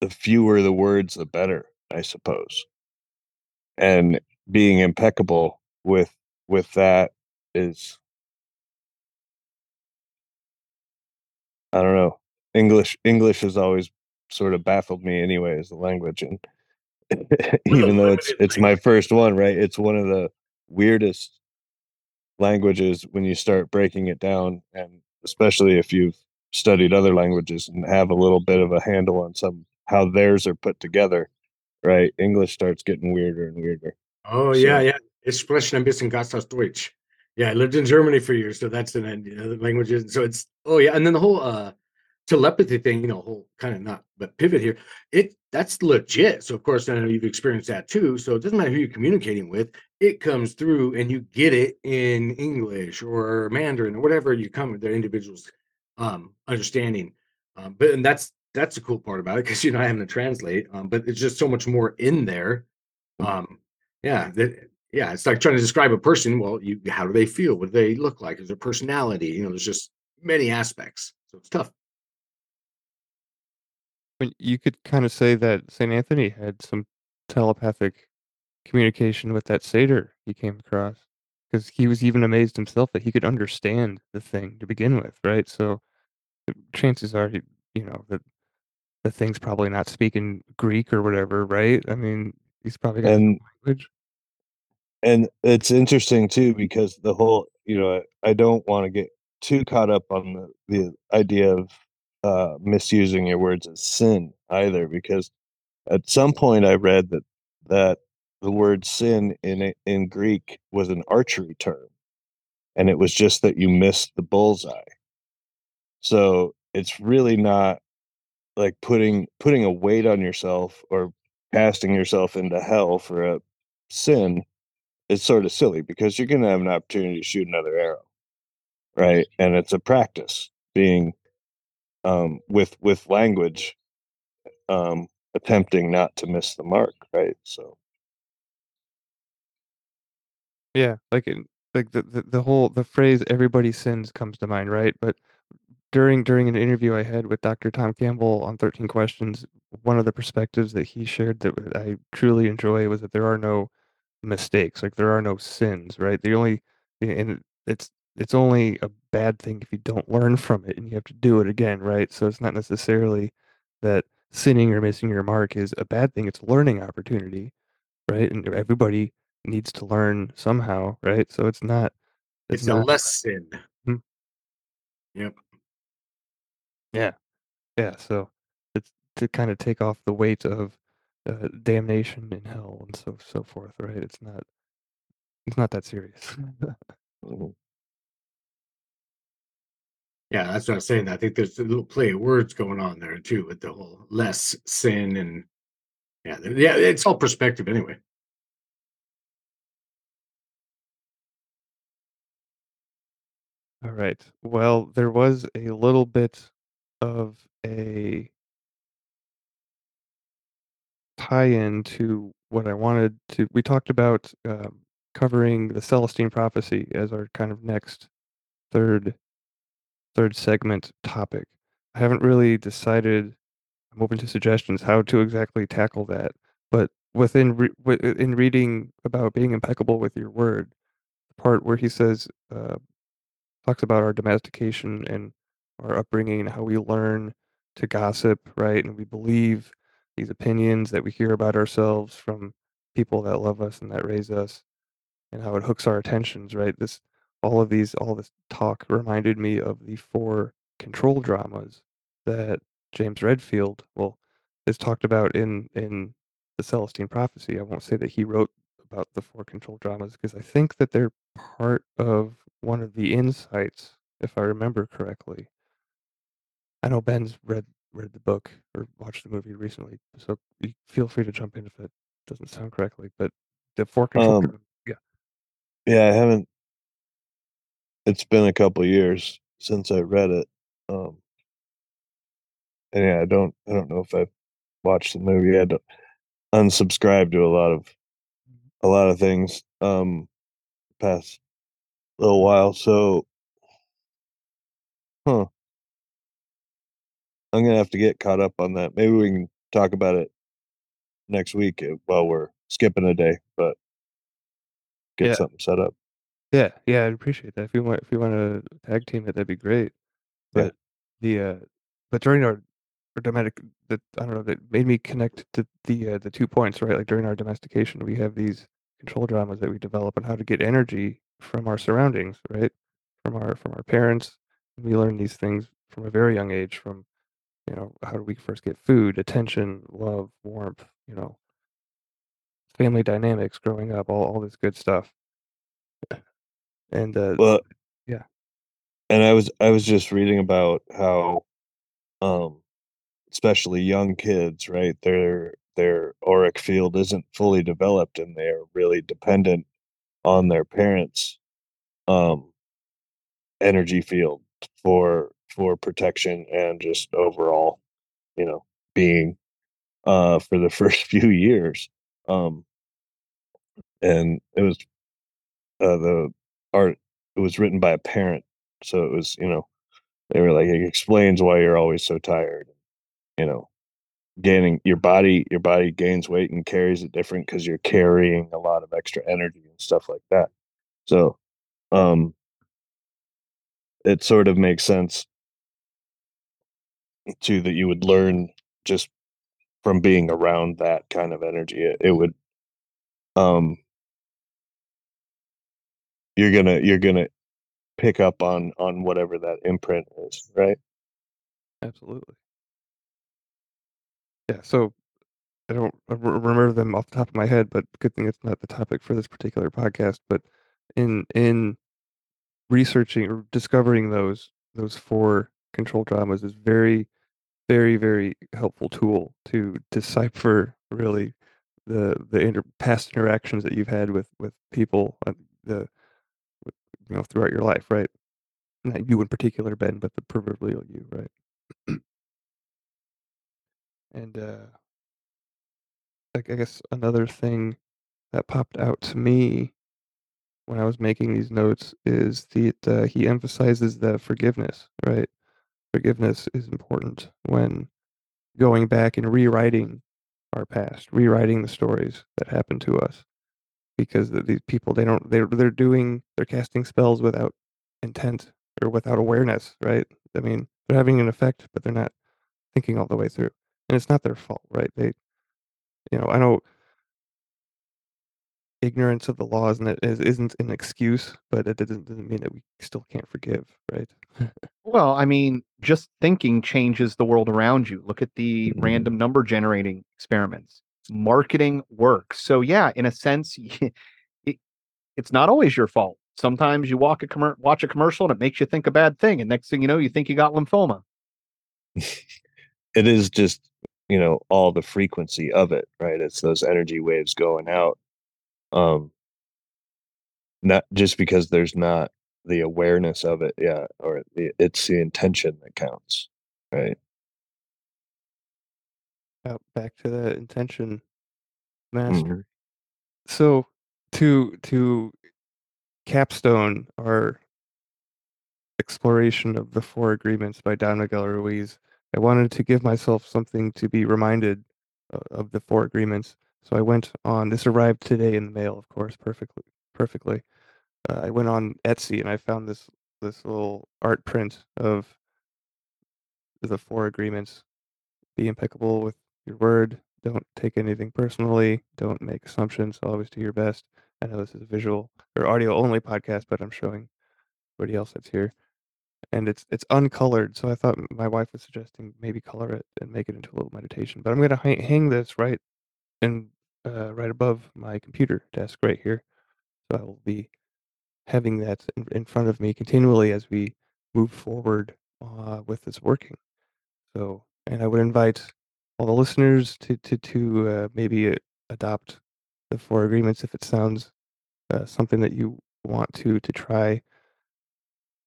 the fewer the words the better, I suppose. And being impeccable with with that is I don't know. English English has always sort of baffled me anyway as a language and even though it's it's my first one, right? It's one of the weirdest languages when you start breaking it down and especially if you've studied other languages and have a little bit of a handle on some how theirs are put together, right? English starts getting weirder and weirder. Oh yeah, So- yeah. Ich spreche ein bisschen Gasthaus Deutsch. Yeah, I lived in Germany for years, so that's an you know, the languages. So it's oh yeah, and then the whole uh telepathy thing, you know, whole kind of not but pivot here. It that's legit. So of course, I know you've experienced that too. So it doesn't matter who you're communicating with, it comes through and you get it in English or Mandarin or whatever you come the individuals um understanding. Um, but and that's that's the cool part about it because you're not having to translate. Um, but it's just so much more in there. Um, yeah, that yeah, it's like trying to describe a person. Well, you how do they feel? What do they look like? Is their personality? You know, there's just many aspects. So it's tough. You could kind of say that St. Anthony had some telepathic communication with that satyr he came across because he was even amazed himself that he could understand the thing to begin with, right? So chances are, he, you know, that the thing's probably not speaking Greek or whatever, right? I mean, he's probably got And language. and it's interesting too because the whole you know i don't want to get too caught up on the, the idea of uh misusing your words as sin either because at some point i read that that the word sin in in greek was an archery term and it was just that you missed the bullseye so it's really not like putting putting a weight on yourself or casting yourself into hell for a sin it's sort of silly because you're going to have an opportunity to shoot another arrow right and it's a practice being um with with language um attempting not to miss the mark right so Yeah, like in, like the, the the whole the phrase "everybody sins" comes to mind, right? But during during an interview I had with Dr. Tom Campbell on 13 Questions, one of the perspectives that he shared that I truly enjoy was that there are no mistakes, like there are no sins, right? The only and it's it's only a bad thing if you don't learn from it and you have to do it again, right? So it's not necessarily that sinning or missing your mark is a bad thing. It's a learning opportunity, right? And everybody needs to learn somehow, right? So it's not It's, it's a lesson. Hmm. Yep. Yeah. Yeah, so it's to kind of take off the weight of uh, damnation in hell and so so forth, right? It's not it's not that serious. mhm. Yeah, that's what I was saying. I think there's a little play of words going on there too with the whole less sin and yeah, th- yeah, it's all perspective anyway. All right. Well, there was a little bit of a tie-in to what I wanted to. We talked about um, covering the Celestine prophecy as our kind of next third third segment topic. I haven't really decided. I'm open to suggestions how to exactly tackle that. But within re- in reading about being impeccable with your word, the part where he says uh, talks about our domestication and our upbringing how we learn to gossip, right? And we believe these opinions that we hear about ourselves from people that love us and that raise us, and how it hooks our attentions, right? This all of these all this talk reminded me of the four control dramas that James Redfield well is talked about in in the Celestine Prophecy. I won't say that he wrote about the four control dramas because I think that they're part of one of the insights, if I remember correctly. I know Ben's read read the book or watched the movie recently, so feel free to jump in if it doesn't sound correctly. But the four control Um, yeah, Yeah, I haven't. It's been a couple years since I read it. Um, and yeah, I don't. I don't know if I've watched the movie. I had to unsubscribe to a lot of a lot of things. Um, past little while. So, huh? I'm gonna have to get caught up on that. Maybe we can talk about it next week uh, while we're skipping a day, but get Yeah. something set up. yeah, yeah. I'd appreciate that. If you want, if you want to tag team it, that'd be great. Yeah. But the uh, but during our our domestic, that I don't know, that made me connect to the uh, the two points, right? Like during our domestication, we have these control dramas that we develop on how to get energy from our surroundings, right? From our from our parents. We learn these things from a very young age. From you know, how do we first get food, attention, love, warmth, you know, family dynamics, growing up, all all this good stuff. And uh, Well, Yeah. And I was I was just reading about how, um, especially young kids, right? Their their auric field isn't fully developed, and they're really dependent on their parents' um, energy field for for protection and just overall, you know, being uh, for the first few years. Um, and it was uh, the art. It was written by a parent, so it was you know they were like it explains why you're always so tired. You know, gaining your body your body gains weight and carries it different because you're carrying a lot of extra energy and stuff like that. So, um, it sort of makes sense too that you would learn just from being around that kind of energy. It, it would, um, you're gonna you're gonna pick up on on whatever that imprint is, right? Absolutely. Yeah, so I don't remember them off the top of my head, but good thing it's not the topic for this particular podcast. But in in researching or discovering those those four control dramas is very, very, very helpful tool to decipher really the the inter- past interactions that you've had with with people uh, the you know throughout your life, right? Not you in particular, Ben, but the proverbial you, right? And uh, I guess another thing that popped out to me when I was making these notes is that uh, he emphasizes the forgiveness, right? Forgiveness is important when going back and rewriting our past, rewriting the stories that happened to us, because th- these people they don't they're they're doing they're casting spells without intent or without awareness, right? I mean, they're having an effect, but they're not thinking all the way through, and it's not their fault, right? They, you know, I know ignorance of the laws and it is, isn't an excuse, but it doesn't, doesn't mean that we still can't forgive, right? Well, I mean, just thinking changes the world around you. Look at the Mhm. random number generating experiments. Marketing works. So yeah, in a sense, it, it's not always your fault. Sometimes you walk a commer- watch a commercial and it makes you think a bad thing, and next thing you know, you think you got lymphoma. it is just you know all the frequency of it right it's those energy waves going out um not just because there's not the awareness of it yeah or the, it's the intention that counts right back to that intention master. Mhm. So to to capstone our exploration of the four agreements by Don Miguel Ruiz, I wanted to give myself something to be reminded uh, of the four agreements. So I went on. This arrived today in the mail, of course, perfectly, perfectly. uh, I went on Etsy and I found this this little art print of the four agreements. Be impeccable with your word. Don't take anything personally. Don't make assumptions. Always do your best. I know this is a visual or audio only podcast, but I'm showing everybody else that's here. And it's it's uncolored, so I thought my wife was suggesting maybe color it and make it into a little meditation. But I'm gonna hang, hang this right and uh, right above my computer desk right here. So I will be having that in, in front of me continually as we move forward uh, with this working. So, and I would invite all the listeners to to to uh, maybe uh, adopt the four agreements if it sounds uh, something that you want to to try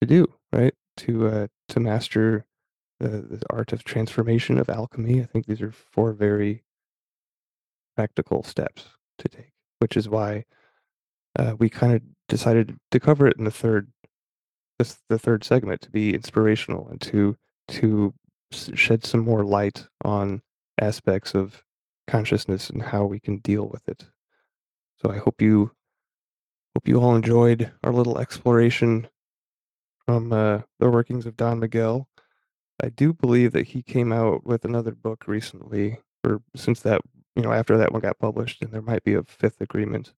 to do right to uh, to master the, the art of transformation of alchemy. I think these are four very practical steps to take, which is why uh, we kind of decided to cover it in the third this the third segment to be inspirational and to to shed some more light on aspects of consciousness and how we can deal with it. So I hope you hope you all enjoyed our little exploration from uh, the workings of Don Miguel. I do believe that he came out with another book recently, or since that you know after that one got published, and there might be a fifth agreement.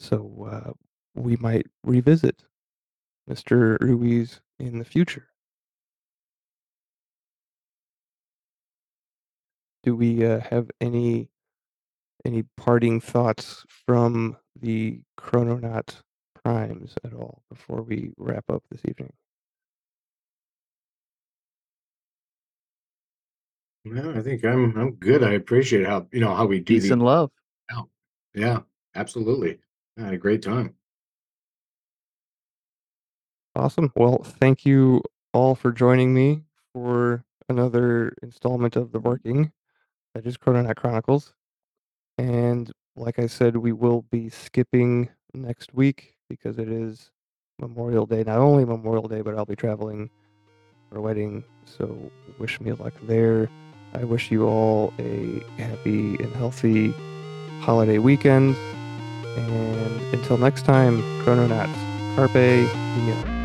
So uh, we might revisit Mr. Ruiz in the future. Do we uh, have any any parting thoughts from the Krononaut primes at all before we wrap up this evening? No, I think I'm I'm good. I appreciate how you know how we do Peace these. and love. Yeah, absolutely. I had a great time. Awesome. Well, thank you all for joining me for another installment of the working that is Krononaut Chronicles. And like I said, we will be skipping next week because it is Memorial Day. Not only Memorial Day, but I'll be traveling for a wedding. So wish me luck there. I wish you all a happy and healthy holiday weekend. And until next time, Krononauts, Carpe Diem.